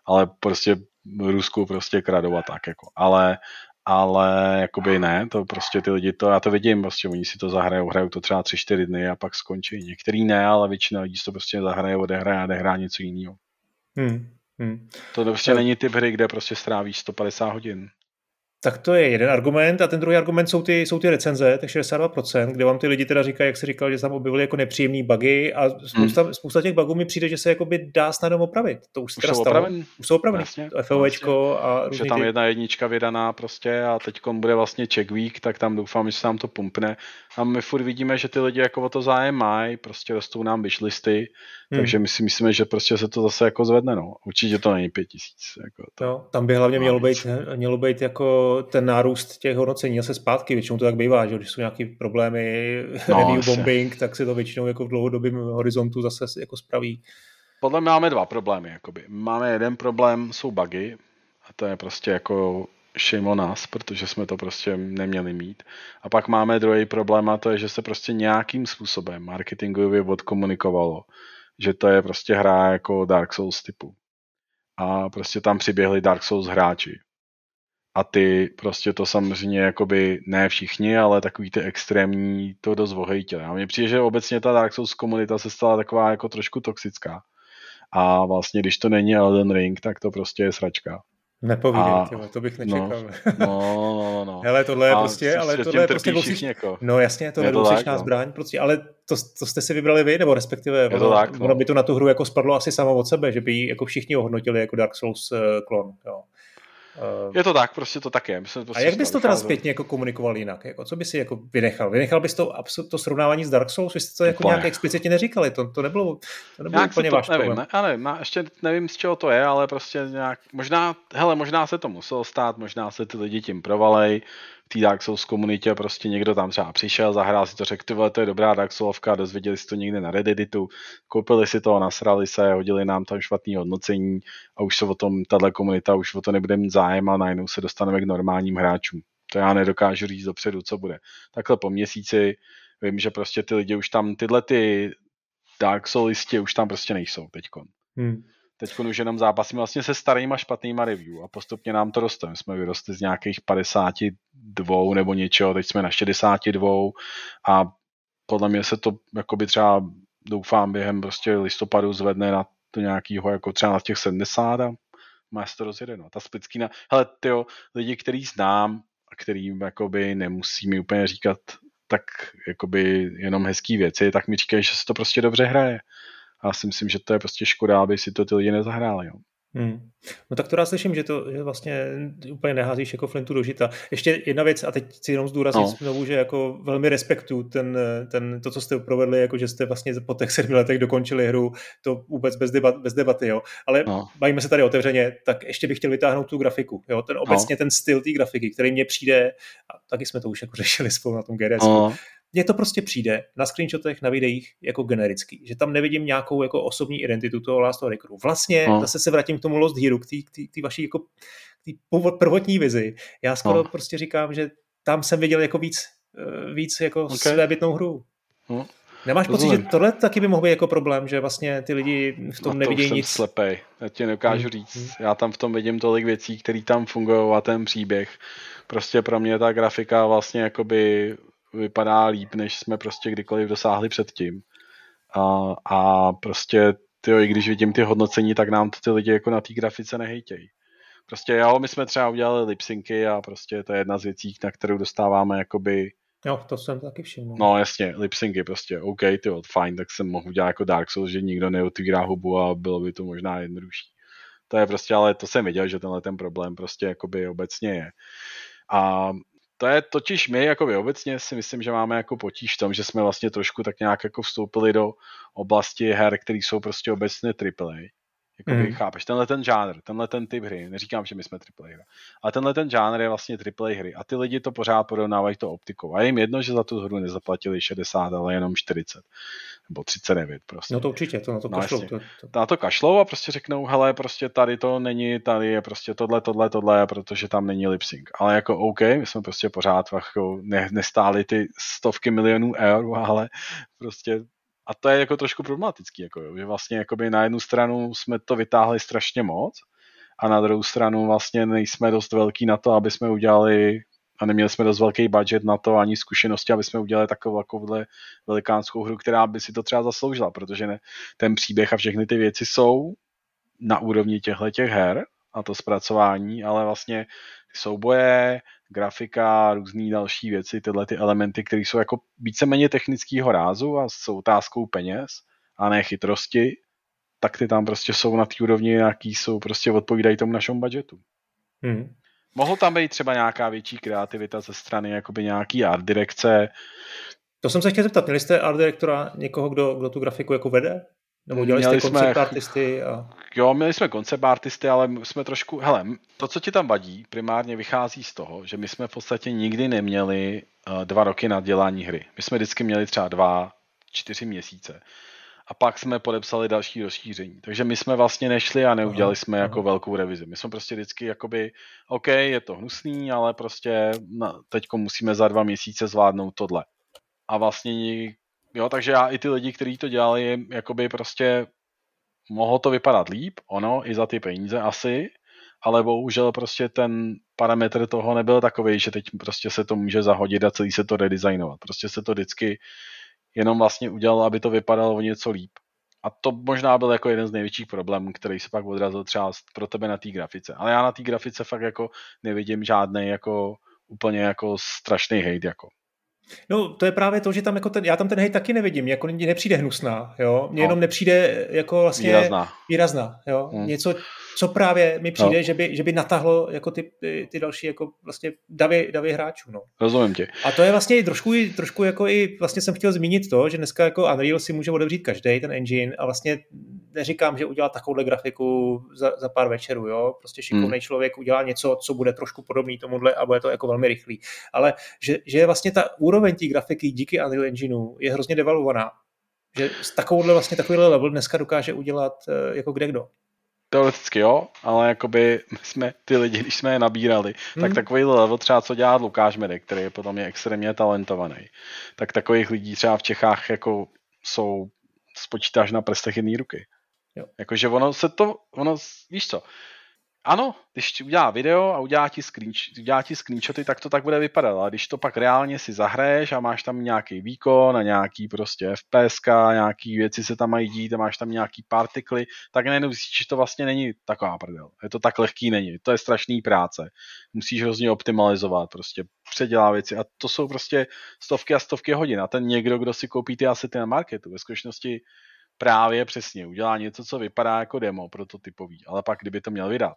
ale prostě Rusku prostě kradou a tak, jako. Ale, ale jakoby ne, to prostě ty lidi, to já to vidím, prostě oni si to zahrajou, hrajou to třeba 3-4 dny a pak skončí. Některý ne, ale většina lidí si to prostě zahraje, odehraje a odehrá něco jiného. Hmm. Hmm. To prostě to... není typ hry, kde prostě strávíš 150 hodin. Tak to je jeden argument a ten druhý argument jsou ty, jsou ty recenze, tak 62%, kde vám ty lidi teda říkají, jak se říkal, že tam objevili jako nepříjemný bugy a spousta, hmm. spousta těch bugů mi přijde, že se jakoby dá snadno opravit. To už, už teda jsou opravený. Už jsou opraveny. Vlastně, FOVčko vlastně. a Že tam ty... jedna jednička vydaná prostě a teď bude vlastně check week, tak tam doufám, že se nám to pumpne. A my furt vidíme, že ty lidi jako o to zájem mají, prostě rostou nám wishlisty, hmm. takže my si myslíme, že prostě se to zase jako zvedne. No. Určitě to není pět tisíc. Jako to... no, tam by hlavně mělo být, mělo být jako ten nárůst těch hodnocení se zpátky, většinou to tak bývá, že když jsou nějaké problémy, no, review bombing, tak se to většinou jako v dlouhodobém horizontu zase jako spraví. Podle mě máme dva problémy. Jakoby. Máme jeden problém, jsou bugy, a to je prostě jako shame on us, protože jsme to prostě neměli mít. A pak máme druhý problém a to je, že se prostě nějakým způsobem marketingově odkomunikovalo, že to je prostě hra jako Dark Souls typu. A prostě tam přiběhli Dark Souls hráči a ty prostě to samozřejmě jakoby ne všichni, ale takový ty extrémní to dost vohejtili. A mně přijde, že obecně ta Dark Souls komunita se stala taková jako trošku toxická. A vlastně, když to není Elden Ring, tak to prostě je sračka. Nepovídej, a, tyhle, to bych no, nečekal. No, no, no, no. Hele, tohle je a prostě, ale tohle je prostě dvousíč... jako. No jasně, to je dvousíčná no. zbraň, prostě, ale to, to, jste si vybrali vy, nebo respektive je to ono, tak, no. ono by to na tu hru jako spadlo asi samo od sebe, že by ji jako všichni ohodnotili jako Dark Souls uh, klon. Jo. Uh, je to tak, prostě to tak je. My jsme prostě a jak bys to teda zpětně jako komunikoval jinak? Jako, co bys si jako vynechal? Vynechal bys to, to srovnávání s Dark Souls? Vy jste to jako nějak explicitně neříkali, to, to nebylo, to nebylo nějak úplně to, váš nevím, ne, ale nevím, ještě nevím, z čeho to je, ale prostě nějak, možná, hele, možná se to muselo stát, možná se ty lidi tím provalej, té Dark Souls komunitě prostě někdo tam třeba přišel, zahrál si to, řekl, ty to je dobrá Dark Soulovka, dozvěděli si to někde na Redditu, koupili si to, nasrali se, hodili nám tam špatný hodnocení a už se o tom, tahle komunita už o to nebude mít zájem a najednou se dostaneme k normálním hráčům. To já nedokážu říct dopředu, co bude. Takhle po měsíci vím, že prostě ty lidi už tam, tyhle ty Dark Soulisti už tam prostě nejsou teďkon. Hmm. Teď už jenom zápasíme vlastně se starýma špatnýma review a postupně nám to roste. My jsme vyrostli z nějakých 52 nebo něčeho, teď jsme na 62 a podle mě se to jakoby třeba doufám během prostě listopadu zvedne na to nějakýho jako třeba na těch 70 a má se to rozjede. No. Ta splickýna, hele tyjo, lidi, který znám a kterým jakoby nemusí mi úplně říkat tak jakoby jenom hezký věci, tak mi říkají, že se to prostě dobře hraje. A já si myslím, že to je prostě škoda, aby si to ty lidi nezahráli. Jo. Hmm. No tak to já slyším, že to že vlastně úplně neházíš jako flintu do žita. Ještě jedna věc, a teď si jenom zdůraznit no. znovu, že jako velmi respektuju ten, ten, to, co jste provedli, jako že jste vlastně po těch sedmi letech dokončili hru, to vůbec bez, debat, bez debaty, jo. Ale no. bavíme se tady otevřeně, tak ještě bych chtěl vytáhnout tu grafiku, jo. Ten obecně no. ten styl té grafiky, který mně přijde, a taky jsme to už jako řešili spolu na tom GDS, no mně to prostě přijde na screenshotech, na videích jako generický, že tam nevidím nějakou jako osobní identitu toho Last of Vlastně no. zase se vrátím k tomu Lost Hero, k té vaší jako k prvotní vizi. Já skoro no. prostě říkám, že tam jsem viděl jako víc, eh, víc jako okay. svébytnou hru. No. Nemáš pocit, že tohle taky by mohl být jako problém, že vlastně ty lidi v tom to nevidí nic? Jsem slepej, já ti nedokážu hmm. říct. Hmm. Já tam v tom vidím tolik věcí, které tam fungují a ten příběh. Prostě pro mě ta grafika vlastně jakoby vypadá líp, než jsme prostě kdykoliv dosáhli předtím. A, a prostě tyjo, i když vidím ty hodnocení, tak nám to ty lidi jako na té grafice nehejtějí. Prostě jo, my jsme třeba udělali lipsynky a prostě to je jedna z věcí, na kterou dostáváme jakoby Jo, to jsem taky všiml. No jasně, lipsynky prostě, OK, ty fajn, tak jsem mohl udělat jako Dark Souls, že nikdo neotvírá hubu a bylo by to možná jednodušší. To je prostě, ale to jsem viděl, že tenhle ten problém prostě jakoby obecně je. A to je totiž my jako obecně si myslím, že máme jako potíž v tom, že jsme vlastně trošku tak nějak jako vstoupili do oblasti her, které jsou prostě obecně AAA. Jako mm. chápeš, tenhle ten žánr, tenhle ten typ hry, neříkám, že my jsme AAA hra, ale tenhle ten žánr je vlastně AAA hry a ty lidi to pořád porovnávají to optikou. A je jim jedno, že za tu hru nezaplatili 60, ale jenom 40 nebo 39 prostě. No to určitě, to na to no, kašlou. To, to... Na to kašlou a prostě řeknou, hele, prostě tady to není, tady je prostě tohle, tohle, tohle, protože tam není lip sync. Ale jako OK, my jsme prostě pořád jako ne, nestáli ty stovky milionů eur, ale prostě a to je jako trošku problematický, jako jo, že vlastně jakoby na jednu stranu jsme to vytáhli strašně moc a na druhou stranu vlastně nejsme dost velký na to, aby jsme udělali a neměli jsme dost velký budget na to ani zkušenosti, aby jsme udělali takovou takovouhle velikánskou hru, která by si to třeba zasloužila, protože ne, ten příběh a všechny ty věci jsou na úrovni těchto těch her a to zpracování, ale vlastně souboje, grafika, různé další věci, tyhle ty elementy, které jsou jako víceméně technického rázu a jsou otázkou peněz a ne chytrosti, tak ty tam prostě jsou na té úrovni, jaký jsou, prostě odpovídají tomu našemu budgetu. Hmm. Mohlo tam být třeba nějaká větší kreativita ze strany jakoby nějaký art direkce. To jsem se chtěl zeptat, měli jste art direktora někoho, kdo, kdo tu grafiku jako vede? Nebo dělali měli jste koncept artisty? A... Jo, měli jsme koncept artisty, ale jsme trošku, hele, to, co ti tam vadí, primárně vychází z toho, že my jsme v podstatě nikdy neměli uh, dva roky na dělání hry. My jsme vždycky měli třeba dva, čtyři měsíce. A pak jsme podepsali další rozšíření. Takže my jsme vlastně nešli a neudělali jsme jako velkou revizi. My jsme prostě vždycky jakoby, OK, je to hnusný, ale prostě teď musíme za dva měsíce zvládnout tohle. A vlastně Jo, takže já i ty lidi, kteří to dělali, jakoby prostě mohlo to vypadat líp, ono, i za ty peníze asi, ale bohužel prostě ten parametr toho nebyl takový, že teď prostě se to může zahodit a celý se to redesignovat. Prostě se to vždycky jenom vlastně udělalo, aby to vypadalo o něco líp. A to možná byl jako jeden z největších problémů, který se pak odrazil třeba pro tebe na té grafice. Ale já na té grafice fakt jako nevidím žádný jako úplně jako strašný hate jako. No, to je právě to, že tam jako ten, já tam ten hejt taky nevidím, jako nepřijde hnusná, jo, mně no. jenom nepřijde jako vlastně výrazná, výrazná jo, hmm. něco, co právě mi přijde, no. že, by, že by natahlo jako ty, ty další jako vlastně davy, davy hráčů, no. Rozumím tě. A to je vlastně trošku, trošku jako i, vlastně jsem chtěl zmínit to, že dneska jako Unreal si může otevřít každý ten engine a vlastně neříkám, že udělá takovouhle grafiku za, za pár večerů, jo, prostě šikovný hmm. člověk udělá něco, co bude trošku podobný tomuhle a bude to jako velmi rychlý, ale že, že vlastně ta úroveň té grafiky díky Unreal Engineu je hrozně devalvovaná, že s takovouhle vlastně takovýhle level dneska dokáže udělat eh, jako kde kdo. Teoreticky jo, ale jakoby my jsme ty lidi, když jsme je nabírali, hmm. tak takový level třeba co dělá Lukáš Medek, který je potom je extrémně talentovaný, tak takových lidí třeba v Čechách jako jsou spočítáš na prstech jedné ruky. Jo. Jakože ono se to, ono, víš co, ano, když udělá video a udělá ti, screen, udělá ti screenshoty, tak to tak bude vypadat, ale když to pak reálně si zahraješ a máš tam nějaký výkon a nějaký prostě FPS, nějaký věci se tam mají dít a máš tam nějaký partikly, tak najednou zjistíš, že to vlastně není taková prdel. Je to tak lehký není, to je strašný práce. Musíš hrozně optimalizovat, prostě předělá věci a to jsou prostě stovky a stovky hodin a ten někdo, kdo si koupí ty asety na marketu, ve skutečnosti právě přesně udělá něco, co vypadá jako demo prototypový, ale pak kdyby to měl vydat,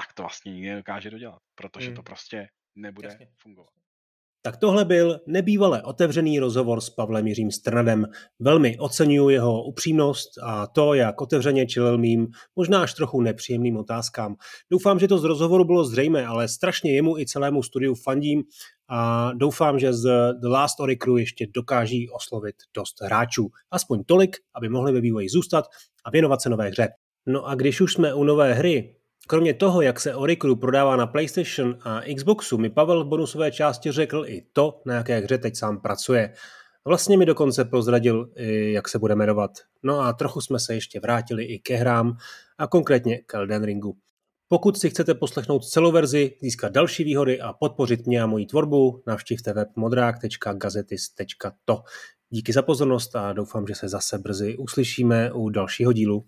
tak to vlastně nikdy nedokáže dodělat, protože hmm. to prostě nebude Jasně. fungovat. Tak tohle byl nebývale otevřený rozhovor s Pavlem Jiřím Strnadem. Velmi oceňuji jeho upřímnost a to, jak otevřeně čelil mým, možná až trochu nepříjemným otázkám. Doufám, že to z rozhovoru bylo zřejmé, ale strašně jemu i celému studiu fandím a doufám, že z The Last Oricru ještě dokáží oslovit dost hráčů. Aspoň tolik, aby mohli ve vývoji zůstat a věnovat se nové hře. No a když už jsme u nové hry, Kromě toho, jak se Oricru prodává na PlayStation a Xboxu, mi Pavel v bonusové části řekl i to, na jaké hře teď sám pracuje. Vlastně mi dokonce prozradil, jak se bude jmenovat. No a trochu jsme se ještě vrátili i ke hrám a konkrétně k Elden Ringu. Pokud si chcete poslechnout celou verzi, získat další výhody a podpořit mě a moji tvorbu, navštivte web modrák.gazetis.to. Díky za pozornost a doufám, že se zase brzy uslyšíme u dalšího dílu.